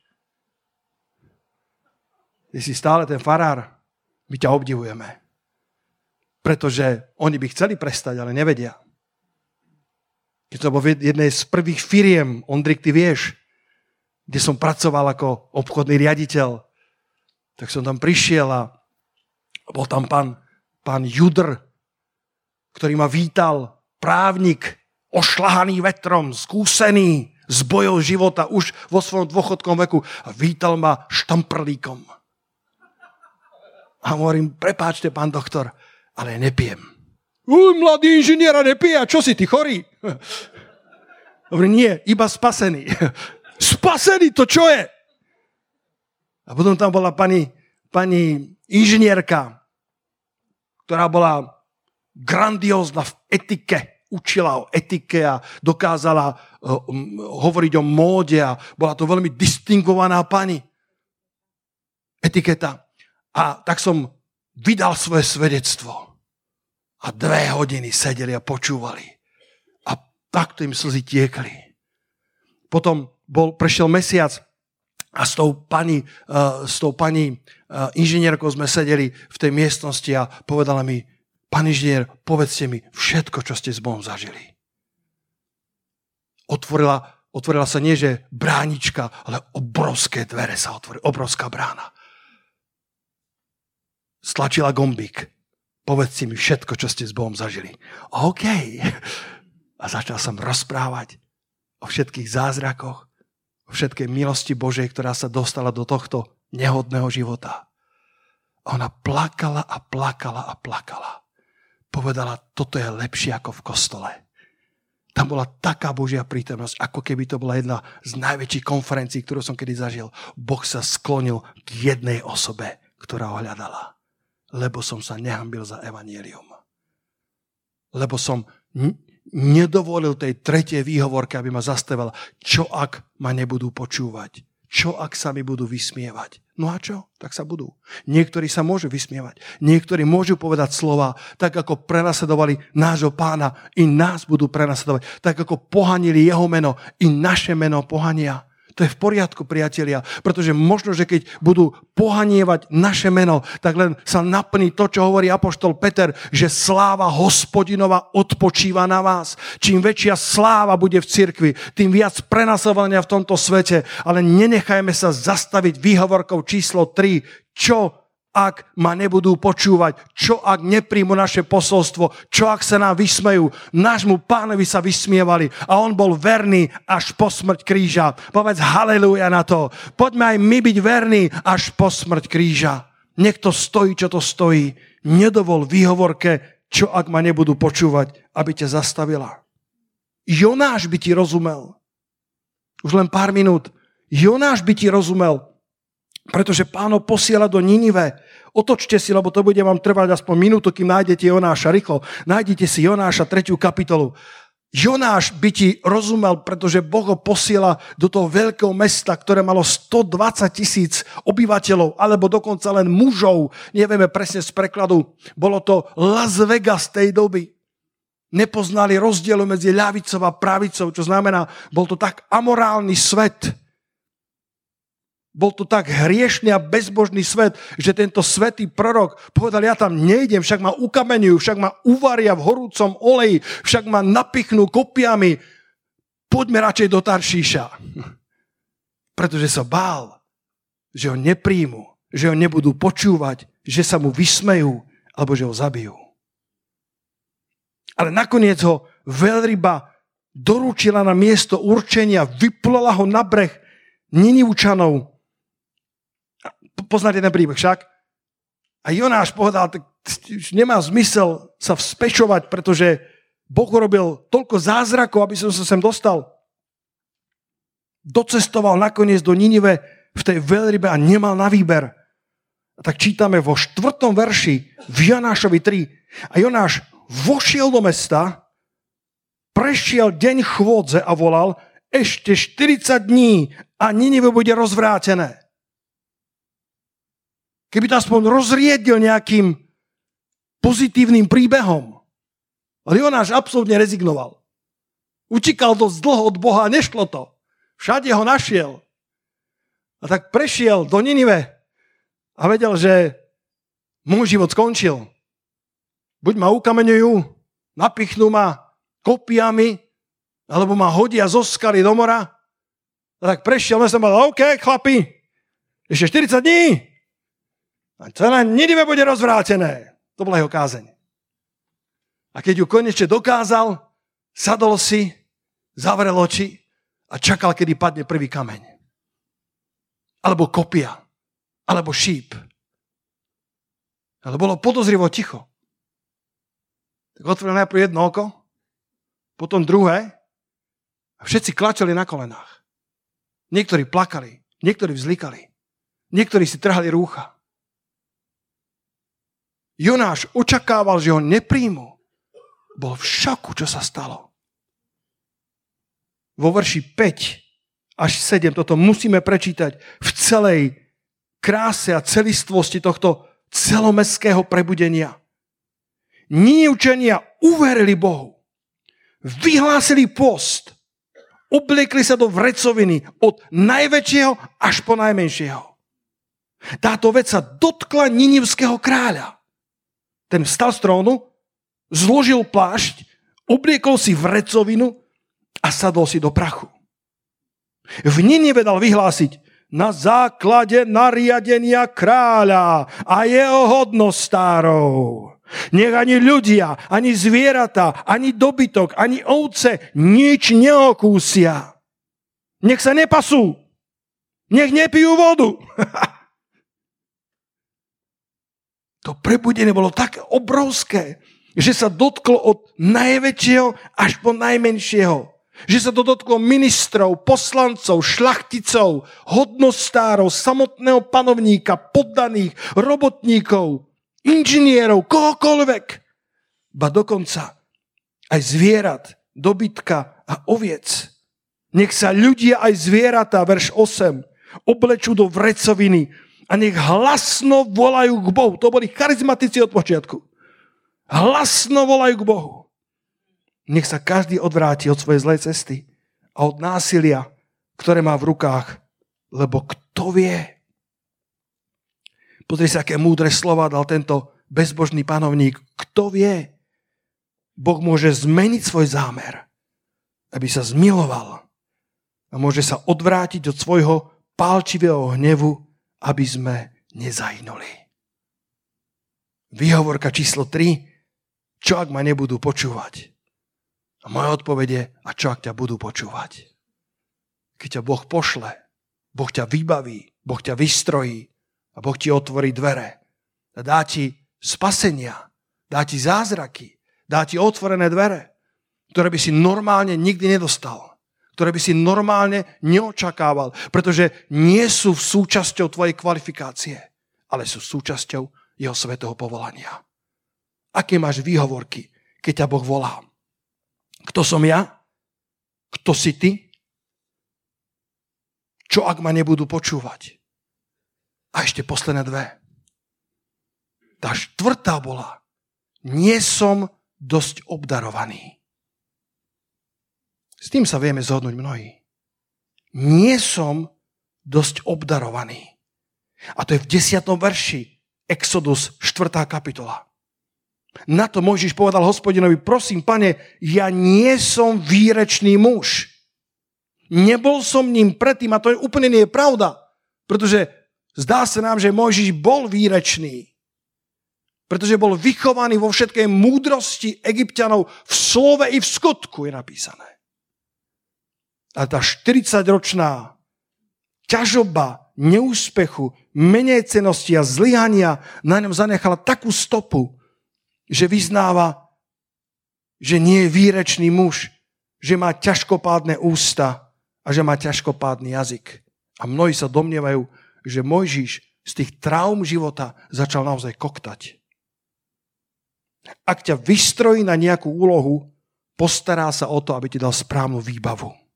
Ty si stále ten farár. My ťa obdivujeme. Pretože oni by chceli prestať, ale nevedia. Keď som bol jednej z prvých firiem, Ondrik, ty vieš, kde som pracoval ako obchodný riaditeľ, tak som tam prišiel a bol tam pán, pán Judr, ktorý ma vítal, právnik, ošlahaný vetrom, skúsený z bojov života už vo svojom dôchodkom veku a vítal ma štamprlíkom. A hovorím, prepáčte, pán doktor, ale nepijem. Uj, mladý inžinier a nepije, a čo si, ty chorý? [laughs] Dobre, nie, iba spasený. [laughs] spasený, to čo je? A potom tam bola pani, pani inžinierka, ktorá bola grandiózna v etike, učila o etike a dokázala um, hovoriť o móde a bola to veľmi distingovaná pani. Etiketa. A tak som vydal svoje svedectvo. A dve hodiny sedeli a počúvali. Takto im slzy tiekli. Potom bol, prešiel mesiac a s tou pani, uh, s tou pani uh, inžinierkou sme sedeli v tej miestnosti a povedala mi, pán inžinier, povedzte mi všetko, čo ste s Bohom zažili. Otvorila, otvorila sa nie, že bránička, ale obrovské dvere sa otvorili, obrovská brána. Stlačila gombík Povedzte mi všetko, čo ste s Bohom zažili. OK. A začal som rozprávať o všetkých zázrakoch, o všetkej milosti Božej, ktorá sa dostala do tohto nehodného života. A ona plakala a plakala a plakala. Povedala, toto je lepšie ako v kostole. Tam bola taká Božia prítomnosť, ako keby to bola jedna z najväčších konferencií, ktorú som kedy zažil. Boh sa sklonil k jednej osobe, ktorá ho hľadala lebo som sa nehambil za evanielium. Lebo som nedovolil tej tretej výhovorke, aby ma zastavila. Čo ak ma nebudú počúvať? Čo ak sa mi budú vysmievať? No a čo? Tak sa budú. Niektorí sa môžu vysmievať. Niektorí môžu povedať slova, tak ako prenasledovali nášho pána, i nás budú prenasledovať. Tak ako pohanili jeho meno, i naše meno pohania. To je v poriadku, priatelia, pretože možno, že keď budú pohanievať naše meno, tak len sa naplní to, čo hovorí apoštol Peter, že sláva hospodinova odpočíva na vás. Čím väčšia sláva bude v cirkvi, tým viac prenasledovania v tomto svete, ale nenechajme sa zastaviť výhovorkou číslo 3, čo ak ma nebudú počúvať? Čo ak nepríjmu naše posolstvo? Čo ak sa nám vysmejú? Nášmu pánovi sa vysmievali a on bol verný až po smrť kríža. Povedz haleluja na to. Poďme aj my byť verní až po smrť kríža. Nech to stojí, čo to stojí. Nedovol výhovorke, čo ak ma nebudú počúvať, aby ťa zastavila. Jonáš by ti rozumel. Už len pár minút. Jonáš by ti rozumel, pretože páno posiela do Ninive. Otočte si, lebo to bude vám trvať aspoň minútu, kým nájdete Jonáša. Rýchlo, nájdete si Jonáša, tretiu kapitolu. Jonáš by ti rozumel, pretože Boh ho posiela do toho veľkého mesta, ktoré malo 120 tisíc obyvateľov, alebo dokonca len mužov. Nevieme presne z prekladu. Bolo to Las Vegas tej doby. Nepoznali rozdielu medzi ľavicou a pravicou, čo znamená, bol to tak amorálny svet, bol to tak hriešný a bezbožný svet, že tento svetý prorok povedal, ja tam nejdem, však ma ukamenujú, však ma uvaria v horúcom oleji, však ma napichnú kopiami. Poďme radšej do Taršíša. [laughs] Pretože sa bál, že ho nepríjmu, že ho nebudú počúvať, že sa mu vysmejú, alebo že ho zabijú. Ale nakoniec ho veľryba doručila na miesto určenia, vyplala ho na breh Ninivčanov poznáte ten príbeh však? A Jonáš povedal, tak nemá zmysel sa vzpečovať, pretože Boh urobil toľko zázrakov, aby som sa sem dostal. Docestoval nakoniec do Ninive v tej veľrybe a nemal na výber. A tak čítame vo štvrtom verši v Jonášovi 3. A Jonáš vošiel do mesta, prešiel deň chôdze a volal, ešte 40 dní a Ninive bude rozvrátené. Keby to aspoň rozriedil nejakým pozitívnym príbehom. Ale Jonáš absolútne rezignoval. Utíkal dosť dlho od Boha a nešlo to. Všade ho našiel. A tak prešiel do Ninive a vedel, že môj život skončil. Buď ma ukameňujú, napichnú ma kopiami, alebo ma hodia zo skaly do mora. A tak prešiel, som povedal, OK, chlapi, ešte 40 dní. A celé Ninive bude rozvrátené. To bola jeho kázeň. A keď ju konečne dokázal, sadol si, zavrel oči a čakal, kedy padne prvý kameň. Alebo kopia. Alebo šíp. Ale bolo podozrivo ticho. Tak otvoril najprv jedno oko, potom druhé a všetci klačali na kolenách. Niektorí plakali, niektorí vzlikali, niektorí si trhali rúcha. Jonáš očakával, že ho nepríjmu. Bol v šoku, čo sa stalo. Vo verši 5 až 7, toto musíme prečítať v celej kráse a celistvosti tohto celomestského prebudenia. Níučenia uverili Bohu. Vyhlásili post. Obliekli sa do vrecoviny od najväčšieho až po najmenšieho. Táto vec sa dotkla ninivského kráľa. Ten vstal z trónu, zložil plášť, obliekol si vrecovinu a sadol si do prachu. V Ninive dal vyhlásiť, na základe nariadenia kráľa a jeho hodnostárov. Nech ani ľudia, ani zvieratá, ani dobytok, ani ovce nič neokúsia. Nech sa nepasú. Nech nepijú vodu. [laughs] to prebudenie bolo tak obrovské, že sa dotklo od najväčšieho až po najmenšieho. Že sa to dotklo ministrov, poslancov, šlachticov, hodnostárov, samotného panovníka, poddaných, robotníkov, inžinierov, kohokoľvek. Ba dokonca aj zvierat, dobytka a oviec. Nech sa ľudia aj zvieratá, verš 8, oblečú do vrecoviny a nech hlasno volajú k Bohu. To boli charizmatici od počiatku. Hlasno volajú k Bohu. Nech sa každý odvráti od svojej zlej cesty a od násilia, ktoré má v rukách, lebo kto vie? Pozri sa, aké múdre slova dal tento bezbožný panovník. Kto vie? Boh môže zmeniť svoj zámer, aby sa zmiloval a môže sa odvrátiť od svojho pálčivého hnevu, aby sme nezahynuli. Výhovorka číslo 3. Čo ak ma nebudú počúvať? A moja odpoveď je, a čo ak ťa budú počúvať? Keď ťa Boh pošle, Boh ťa vybaví, Boh ťa vystrojí a Boh ti otvorí dvere. A dá ti spasenia, dá ti zázraky, dá ti otvorené dvere, ktoré by si normálne nikdy nedostal ktoré by si normálne neočakával, pretože nie sú v súčasťou tvojej kvalifikácie, ale sú súčasťou jeho svetého povolania. Aké máš výhovorky, keď ťa Boh volá? Kto som ja? Kto si ty? Čo ak ma nebudú počúvať? A ešte posledné dve. Tá štvrtá bola. Nie som dosť obdarovaný. S tým sa vieme zhodnúť mnohí. Nie som dosť obdarovaný. A to je v 10. verši Exodus 4. kapitola. Na to Mojžiš povedal hospodinovi, prosím, pane, ja nie som výrečný muž. Nebol som ním predtým a to je úplne nie je pravda. Pretože zdá sa nám, že Mojžiš bol výrečný. Pretože bol vychovaný vo všetkej múdrosti egyptianov v slove i v skutku je napísané. A tá 40-ročná ťažoba, neúspechu, menej cenosti a zlyhania na ňom zanechala takú stopu, že vyznáva, že nie je výrečný muž, že má ťažkopádne ústa a že má ťažkopádny jazyk. A mnohí sa domnievajú, že Mojžiš z tých traum života začal naozaj koktať. Ak ťa vystrojí na nejakú úlohu, postará sa o to, aby ti dal správnu výbavu.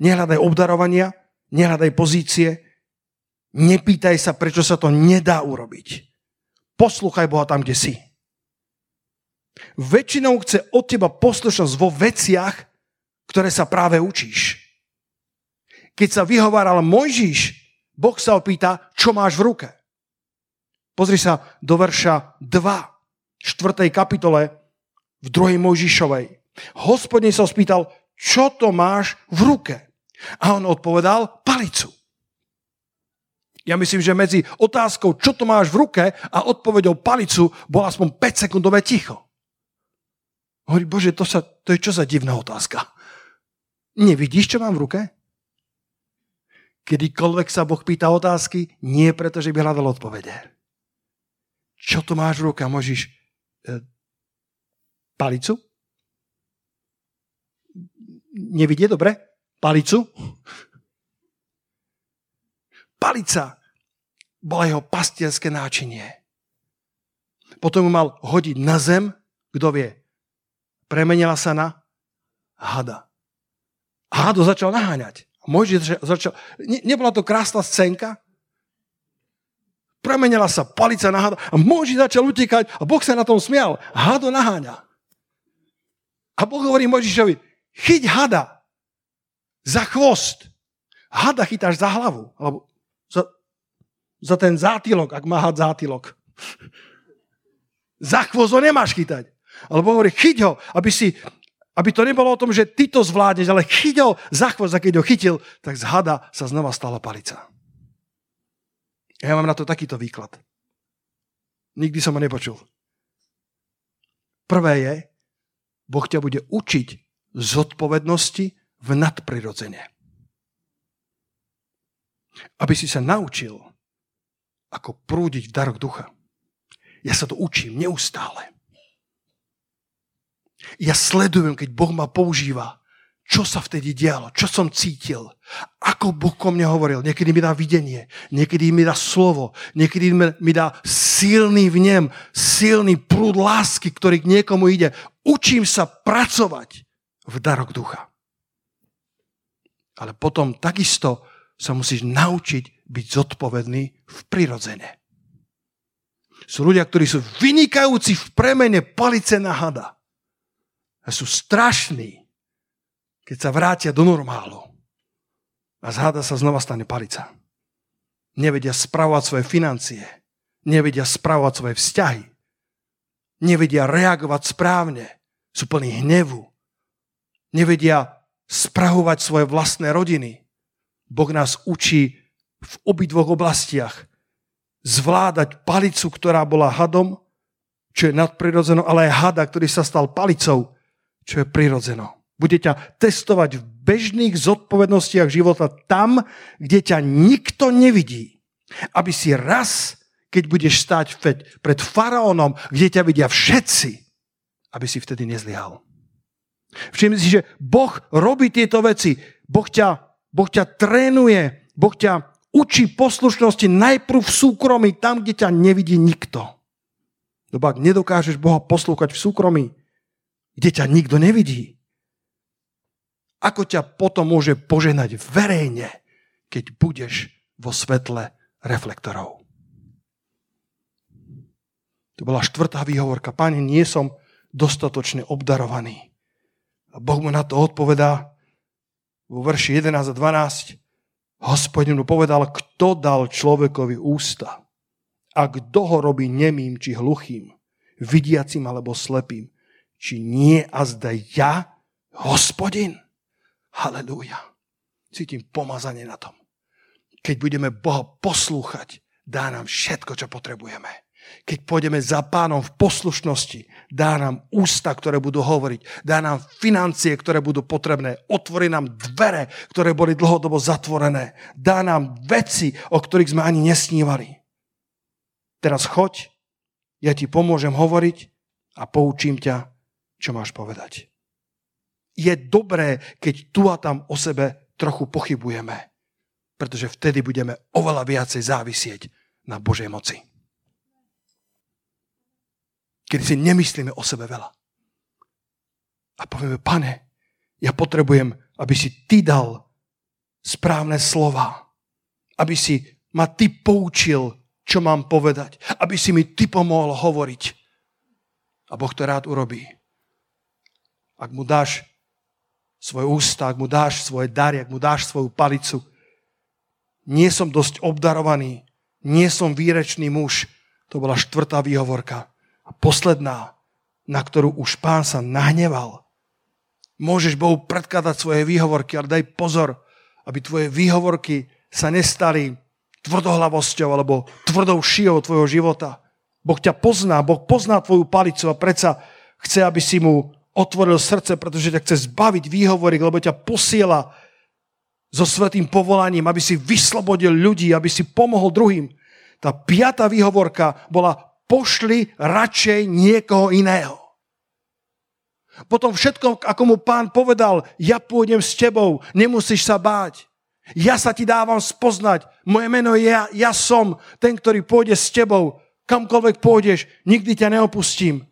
Nehľadaj obdarovania, nehľadaj pozície, nepýtaj sa, prečo sa to nedá urobiť. Poslúchaj Boha tam, kde si. Väčšinou chce od teba poslušnosť vo veciach, ktoré sa práve učíš. Keď sa vyhováral Mojžiš, Boh sa opýta, čo máš v ruke. Pozri sa do verša 2, 4. kapitole v 2. Mojžišovej. Hospodin sa spýtal, čo to máš v ruke? A on odpovedal, palicu. Ja myslím, že medzi otázkou, čo to máš v ruke a odpovedou palicu, bol aspoň 5-sekundové ticho. Hovorí, Bože, to, sa, to je čo za divná otázka? Nevidíš, čo mám v ruke? Kedykoľvek sa Boh pýta otázky, nie preto, že by hľadal odpovede. Čo to máš v ruke? Môžeš e, palicu? Nevidie dobre? Palicu? Palica bola jeho pastierské náčinie. Potom ju mal hodiť na zem, kto vie, premenila sa na hada. A hado začal naháňať. Mojžiš začal... Ne, nebola to krásna scénka? Premenila sa palica na hada a Mojžiš začal utekať a Boh sa na tom smial. Hado naháňa. A Boh hovorí Mojžišovi, chyť hada za chvost. Hada chytáš za hlavu. Alebo za, za ten zátylok, ak má had zátylok. za chvost ho nemáš chytať. Alebo hovorí, chyť ho, aby, si, aby to nebolo o tom, že ty to zvládneš, ale chyť ho za chvost a keď ho chytil, tak z hada sa znova stala palica. Ja mám na to takýto výklad. Nikdy som ho nepočul. Prvé je, Boh ťa bude učiť zodpovednosti v nadprirodzene. Aby si sa naučil, ako prúdiť v darok ducha. Ja sa to učím neustále. Ja sledujem, keď Boh ma používa, čo sa vtedy dialo, čo som cítil, ako Boh ko mne hovoril. Niekedy mi dá videnie, niekedy mi dá slovo, niekedy mi dá silný vnem, silný prúd lásky, ktorý k niekomu ide. Učím sa pracovať v darok ducha. Ale potom takisto sa musíš naučiť byť zodpovedný v prirodzene. Sú ľudia, ktorí sú vynikajúci v premene palice na hada a sú strašní, keď sa vrátia do normálu. A z hada sa znova stane palica. Nevedia spravovať svoje financie. Nevedia spravovať svoje vzťahy. Nevedia reagovať správne. Sú plní hnevu. Nevedia spravovať svoje vlastné rodiny. Boh nás učí v obidvoch oblastiach zvládať palicu, ktorá bola hadom, čo je nadprirodzeno, ale aj hada, ktorý sa stal palicou, čo je prirodzeno. Bude ťa testovať v bežných zodpovednostiach života tam, kde ťa nikto nevidí. Aby si raz, keď budeš stať pred faraónom, kde ťa vidia všetci, aby si vtedy nezlyhal. Všimni si, že Boh robí tieto veci. Boh ťa, boh ťa trénuje, Boh ťa učí poslušnosti najprv v súkromí, tam, kde ťa nevidí nikto. Lebo ak nedokážeš Boha poslúchať v súkromí, kde ťa nikto nevidí. Ako ťa potom môže poženať verejne, keď budeš vo svetle reflektorov? To bola štvrtá výhovorka. Pane, nie som dostatočne obdarovaný. A Boh mu na to odpovedá vo verši 11 a 12. Hospodin mu povedal, kto dal človekovi ústa a kto ho robí nemým či hluchým, vidiacim alebo slepým či nie a zda ja, hospodin? Halelúja. Cítim pomazanie na tom. Keď budeme Boha poslúchať, dá nám všetko, čo potrebujeme. Keď pôjdeme za pánom v poslušnosti, dá nám ústa, ktoré budú hovoriť, dá nám financie, ktoré budú potrebné, otvorí nám dvere, ktoré boli dlhodobo zatvorené, dá nám veci, o ktorých sme ani nesnívali. Teraz choď, ja ti pomôžem hovoriť a poučím ťa čo máš povedať. Je dobré, keď tu a tam o sebe trochu pochybujeme, pretože vtedy budeme oveľa viacej závisieť na Božej moci. Kedy si nemyslíme o sebe veľa. A povieme, pane, ja potrebujem, aby si ty dal správne slova. Aby si ma ty poučil, čo mám povedať. Aby si mi ty pomohol hovoriť. A Boh to rád urobí. Ak mu dáš svoje ústa, ak mu dáš svoje dary, ak mu dáš svoju palicu, nie som dosť obdarovaný, nie som výrečný muž. To bola štvrtá výhovorka. Posledná, na ktorú už pán sa nahneval. Môžeš Bohu predkladať svoje výhovorky, ale daj pozor, aby tvoje výhovorky sa nestali tvrdohlavosťou alebo tvrdou šijou tvojho života. Boh ťa pozná, Boh pozná tvoju palicu a predsa chce, aby si mu otvoril srdce, pretože ťa chce zbaviť výhovorik, lebo ťa posiela so svetým povolaním, aby si vyslobodil ľudí, aby si pomohol druhým. Tá piata výhovorka bola pošli radšej niekoho iného. Potom všetko, ako mu pán povedal, ja pôjdem s tebou, nemusíš sa báť. Ja sa ti dávam spoznať. Moje meno je ja, ja som ten, ktorý pôjde s tebou. Kamkoľvek pôjdeš, nikdy ťa neopustím.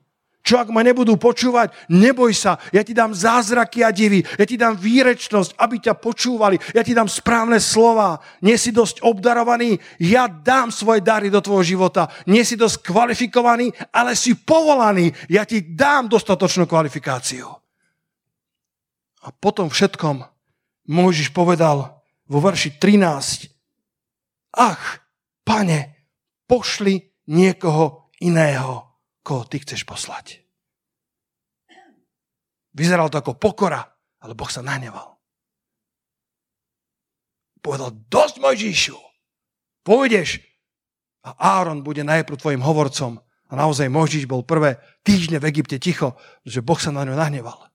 Čo ak ma nebudú počúvať? Neboj sa, ja ti dám zázraky a divy, ja ti dám výrečnosť, aby ťa počúvali, ja ti dám správne slova. Nie si dosť obdarovaný, ja dám svoje dary do tvojho života. Nie si dosť kvalifikovaný, ale si povolaný, ja ti dám dostatočnú kvalifikáciu. A potom všetkom Mojžiš povedal vo verši 13, ach, pane, pošli niekoho iného koho ty chceš poslať. Vyzeralo to ako pokora, ale Boh sa nahneval. Povedal, dosť Mojžišu, pôjdeš a Áron bude najprv tvojim hovorcom. A naozaj Mojžiš bol prvé týždne v Egypte ticho, že Boh sa na ňo nahneval.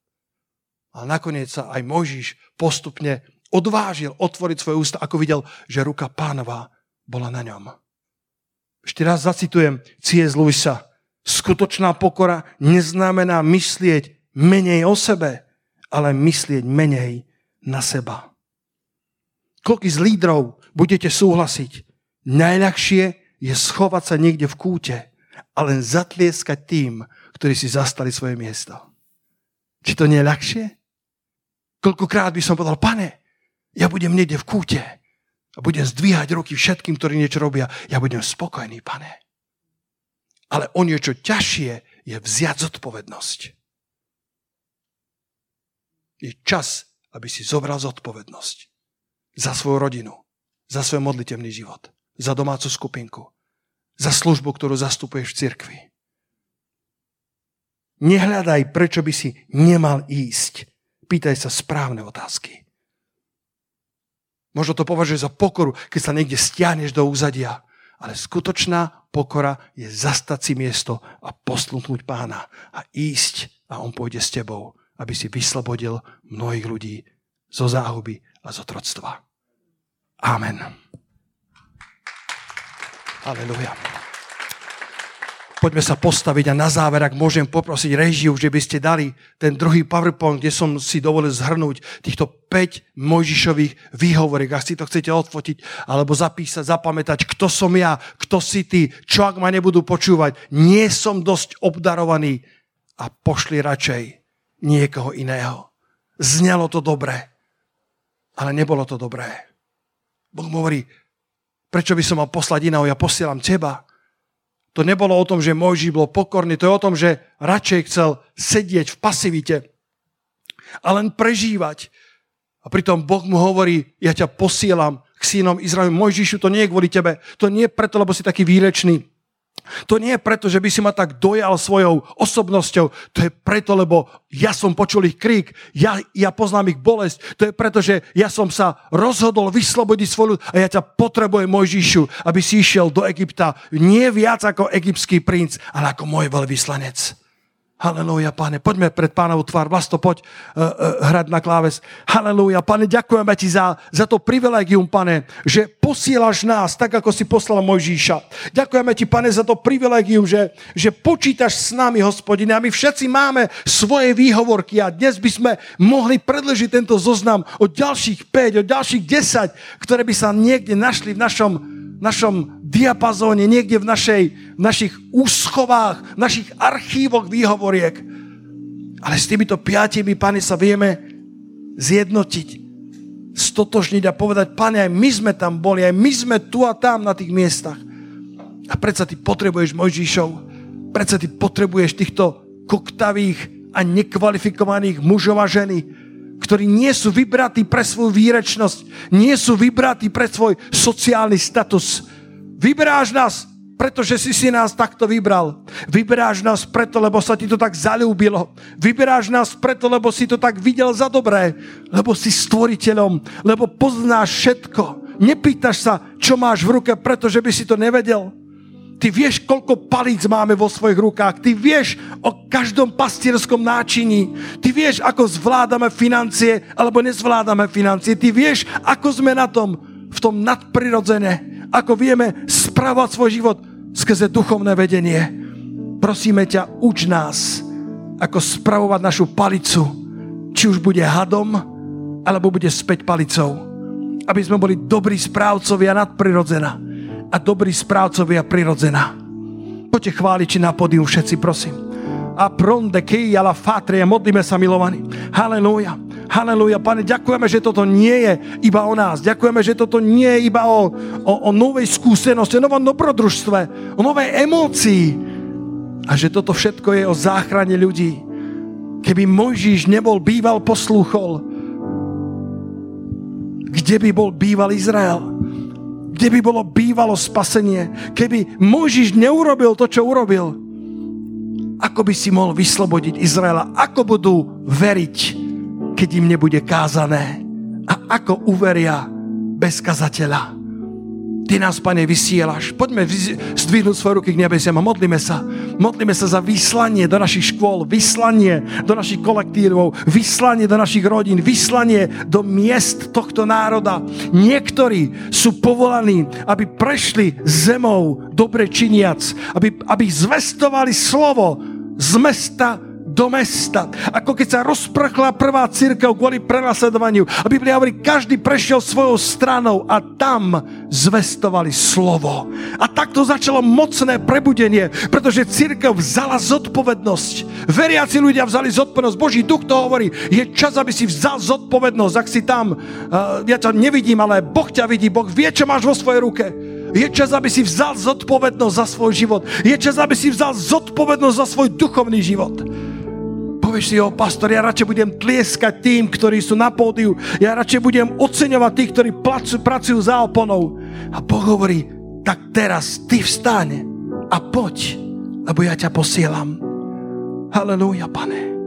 Ale nakoniec sa aj Mojžiš postupne odvážil otvoriť svoje ústa, ako videl, že ruka pánova bola na ňom. Ešte raz zacitujem C.S. Lewisa. Skutočná pokora neznamená myslieť menej o sebe, ale myslieť menej na seba. Koľký z lídrov budete súhlasiť? Najľahšie je schovať sa niekde v kúte a len zatlieskať tým, ktorí si zastali svoje miesto. Či to nie je ľahšie? Koľkokrát by som povedal, pane, ja budem niekde v kúte a budem zdvíhať ruky všetkým, ktorí niečo robia. Ja budem spokojný, pane. Ale o niečo ťažšie je vziať zodpovednosť. Je čas, aby si zobral zodpovednosť za svoju rodinu, za svoj modlitevný život, za domácu skupinku, za službu, ktorú zastupuješ v cirkvi. Nehľadaj, prečo by si nemal ísť. Pýtaj sa správne otázky. Možno to považuje za pokoru, keď sa niekde stiahneš do úzadia ale skutočná pokora je zastať si miesto a poslúchnuť pána a ísť a on pôjde s tebou, aby si vyslobodil mnohých ľudí zo záhuby a z otroctva. Amen. Aleluja. Poďme sa postaviť a na záver, ak môžem poprosiť režiu, že by ste dali ten druhý PowerPoint, kde som si dovolil zhrnúť týchto 5 Mojžišových výhovoriek. Ak si to chcete odfotiť alebo zapísať, zapamätať, kto som ja, kto si ty, čo ak ma nebudú počúvať. Nie som dosť obdarovaný a pošli radšej niekoho iného. Znelo to dobre, ale nebolo to dobré. Boh hovorí, prečo by som mal poslať iného, ja posielam teba. To nebolo o tom, že Mojžiš bol pokorný, to je o tom, že radšej chcel sedieť v pasivite a len prežívať. A pritom Boh mu hovorí, ja ťa posielam k synom Izraelu. Mojžišu, to nie je kvôli tebe. To nie je preto, lebo si taký výrečný. To nie je preto, že by si ma tak dojal svojou osobnosťou. To je preto, lebo ja som počul ich krík, ja, ja poznám ich bolesť. To je preto, že ja som sa rozhodol vyslobodiť svoj ľud a ja ťa potrebujem, Mojžišu, aby si išiel do Egypta nie viac ako egyptský princ, ale ako môj veľvyslanec. Halelúja, pane. Poďme pred pánovú tvár. Vlasto, poď uh, uh, hrať na kláves. Halelúja, pane, ďakujeme ti za, za to privilegium, pane, že posielaš nás tak, ako si poslal Mojžíša. Ďakujeme ti, pane, za to privilegium, že, že počítaš s nami, hospodine. A my všetci máme svoje výhovorky a dnes by sme mohli predložiť tento zoznam o ďalších 5, o ďalších 10, ktoré by sa niekde našli v našom našom diapazóne, niekde v, našej, v našich úschovách, v našich archívoch výhovoriek. Ale s týmito piatimi, pane, sa vieme zjednotiť. stotožniť a povedať, pane, aj my sme tam boli, aj my sme tu a tam na tých miestach. A predsa ty potrebuješ Mojžišov, predsa ty potrebuješ týchto koktavých a nekvalifikovaných mužov a ženy, ktorí nie sú vybratí pre svoju výrečnosť, nie sú vybratí pre svoj sociálny status. Vyberáš nás, pretože si si nás takto vybral. Vyberáš nás preto, lebo sa ti to tak zalúbilo. Vyberáš nás preto, lebo si to tak videl za dobré. Lebo si stvoriteľom, lebo poznáš všetko. Nepýtaš sa, čo máš v ruke, pretože by si to nevedel. Ty vieš, koľko palíc máme vo svojich rukách. Ty vieš o každom pastierskom náčiní. Ty vieš, ako zvládame financie alebo nezvládame financie. Ty vieš, ako sme na tom, v tom nadprirodzene. Ako vieme spravovať svoj život skrze duchovné vedenie. Prosíme ťa, uč nás, ako spravovať našu palicu, či už bude hadom, alebo bude späť palicou. Aby sme boli dobrí správcovia nadprirodzena a dobrí správcovia prirodzena. Poďte chváliť či na podium všetci, prosím. A pronde kej ala fatria, modlíme sa milovaní. Halelúja. Halelúja, pane, ďakujeme, že toto nie je iba o nás. Ďakujeme, že toto nie je iba o, o, o novej skúsenosti, o novom dobrodružstve, o novej emócii. A že toto všetko je o záchrane ľudí. Keby Mojžiš nebol býval poslúchol, kde by bol býval Izrael? Kde by bolo bývalo spasenie? Keby Mojžiš neurobil to, čo urobil, ako by si mohol vyslobodiť Izraela? Ako budú veriť keď im nebude kázané. A ako uveria bez kazateľa. Ty nás, Pane, vysielaš. Poďme zdvihnúť svoje ruky k nebesiam a modlíme sa. Modlíme sa za vyslanie do našich škôl, vyslanie do našich kolektívov, vyslanie do našich rodín, vyslanie do miest tohto národa. Niektorí sú povolaní, aby prešli zemou dobre činiac, aby, aby zvestovali slovo z mesta do mesta. Ako keď sa rozprchla prvá církev kvôli prenasledovaniu. A Biblia hovorí, každý prešiel svojou stranou a tam zvestovali slovo. A takto začalo mocné prebudenie, pretože církev vzala zodpovednosť. Veriaci ľudia vzali zodpovednosť. Boží duch to hovorí, je čas, aby si vzal zodpovednosť. Ak si tam, uh, ja ťa nevidím, ale Boh ťa vidí, Boh vie, čo máš vo svojej ruke. Je čas, aby si vzal zodpovednosť za svoj život. Je čas, aby si vzal zodpovednosť za svoj duchovný život. Povieš si, o pastor, ja radšej budem tlieskať tým, ktorí sú na pódiu. Ja radšej budem oceňovať tých, ktorí pracujú, pracujú za oponou. A Boh hovorí, tak teraz ty vstáň a poď, lebo ja ťa posielam. Halelúja, pane.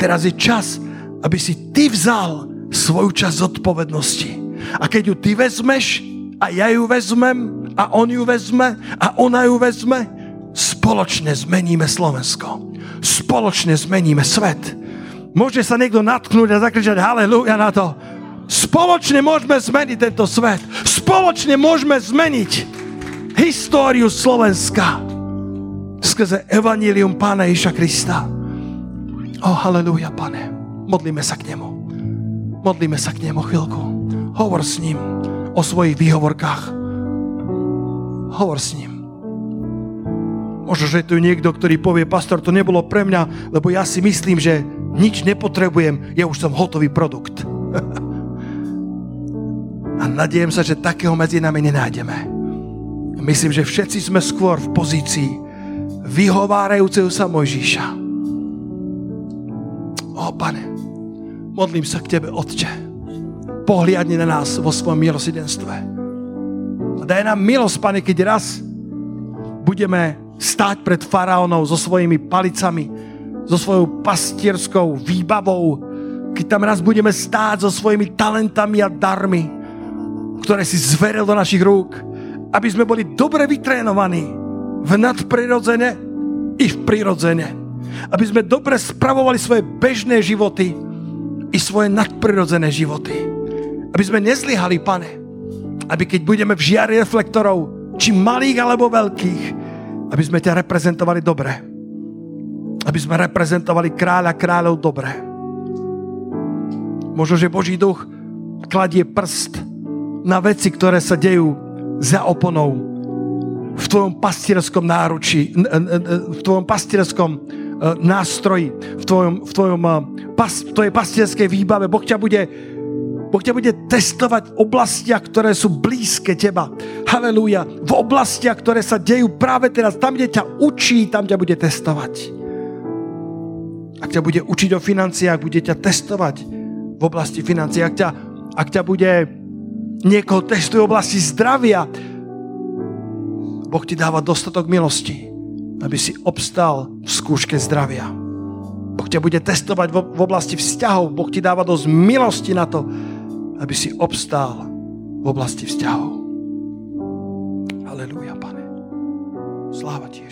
Teraz je čas, aby si ty vzal svoju časť zodpovednosti. A keď ju ty vezmeš, a ja ju vezmem, a on ju vezme, a ona ju vezme, spoločne zmeníme Slovensko spoločne zmeníme svet. Môže sa niekto natknúť a zakričať halleluja na to. Spoločne môžeme zmeniť tento svet. Spoločne môžeme zmeniť históriu Slovenska skrze evanílium Pána Iša Krista. O, halleluja, pane. Modlíme sa k nemu. Modlíme sa k nemu chvíľku. Hovor s ním o svojich výhovorkách. Hovor s ním. Možno, že tu niekto, ktorý povie, pastor, to nebolo pre mňa, lebo ja si myslím, že nič nepotrebujem, ja už som hotový produkt. [laughs] A nadiejem sa, že takého medzi nami nenájdeme. Myslím, že všetci sme skôr v pozícii vyhovárajúceho sa Mojžíša. O, pane, modlím sa k Tebe, Otče. Pohliadni na nás vo svojom milosidenstve. Daj nám milosť, pane, keď raz budeme stáť pred faraónom so svojimi palicami, so svojou pastierskou výbavou, keď tam raz budeme stáť so svojimi talentami a darmi, ktoré si zveril do našich rúk, aby sme boli dobre vytrénovaní v nadprirodzene i v prirodzene. Aby sme dobre spravovali svoje bežné životy i svoje nadprirodzené životy. Aby sme nezlyhali, pane. Aby keď budeme v žiari reflektorov, či malých alebo veľkých, aby sme ťa reprezentovali dobre. Aby sme reprezentovali kráľa kráľov dobre. Možno, že Boží duch kladie prst na veci, ktoré sa dejú za oponou v tvojom pastierskom náruči, v tvojom pastierskom e, nástroji, v, tvojom, v, tvojom, e, v tvojej pastierskej výbave. Boh ťa bude Boh ťa bude testovať v oblastiach, ktoré sú blízke teba. Halelúja. V oblastiach, ktoré sa dejú práve teraz. Tam, kde ťa učí, tam ťa bude testovať. Ak ťa bude učiť o financiách, bude ťa testovať v oblasti financií. Ak ťa, ak ťa bude niekoho testuje v oblasti zdravia, Boh ti dáva dostatok milosti, aby si obstal v skúške zdravia. Boh ťa bude testovať v oblasti vzťahov. Boh ti dáva dosť milosti na to, aby si obstál v oblasti vzťahov. Aleluja, pane. Sláva ti.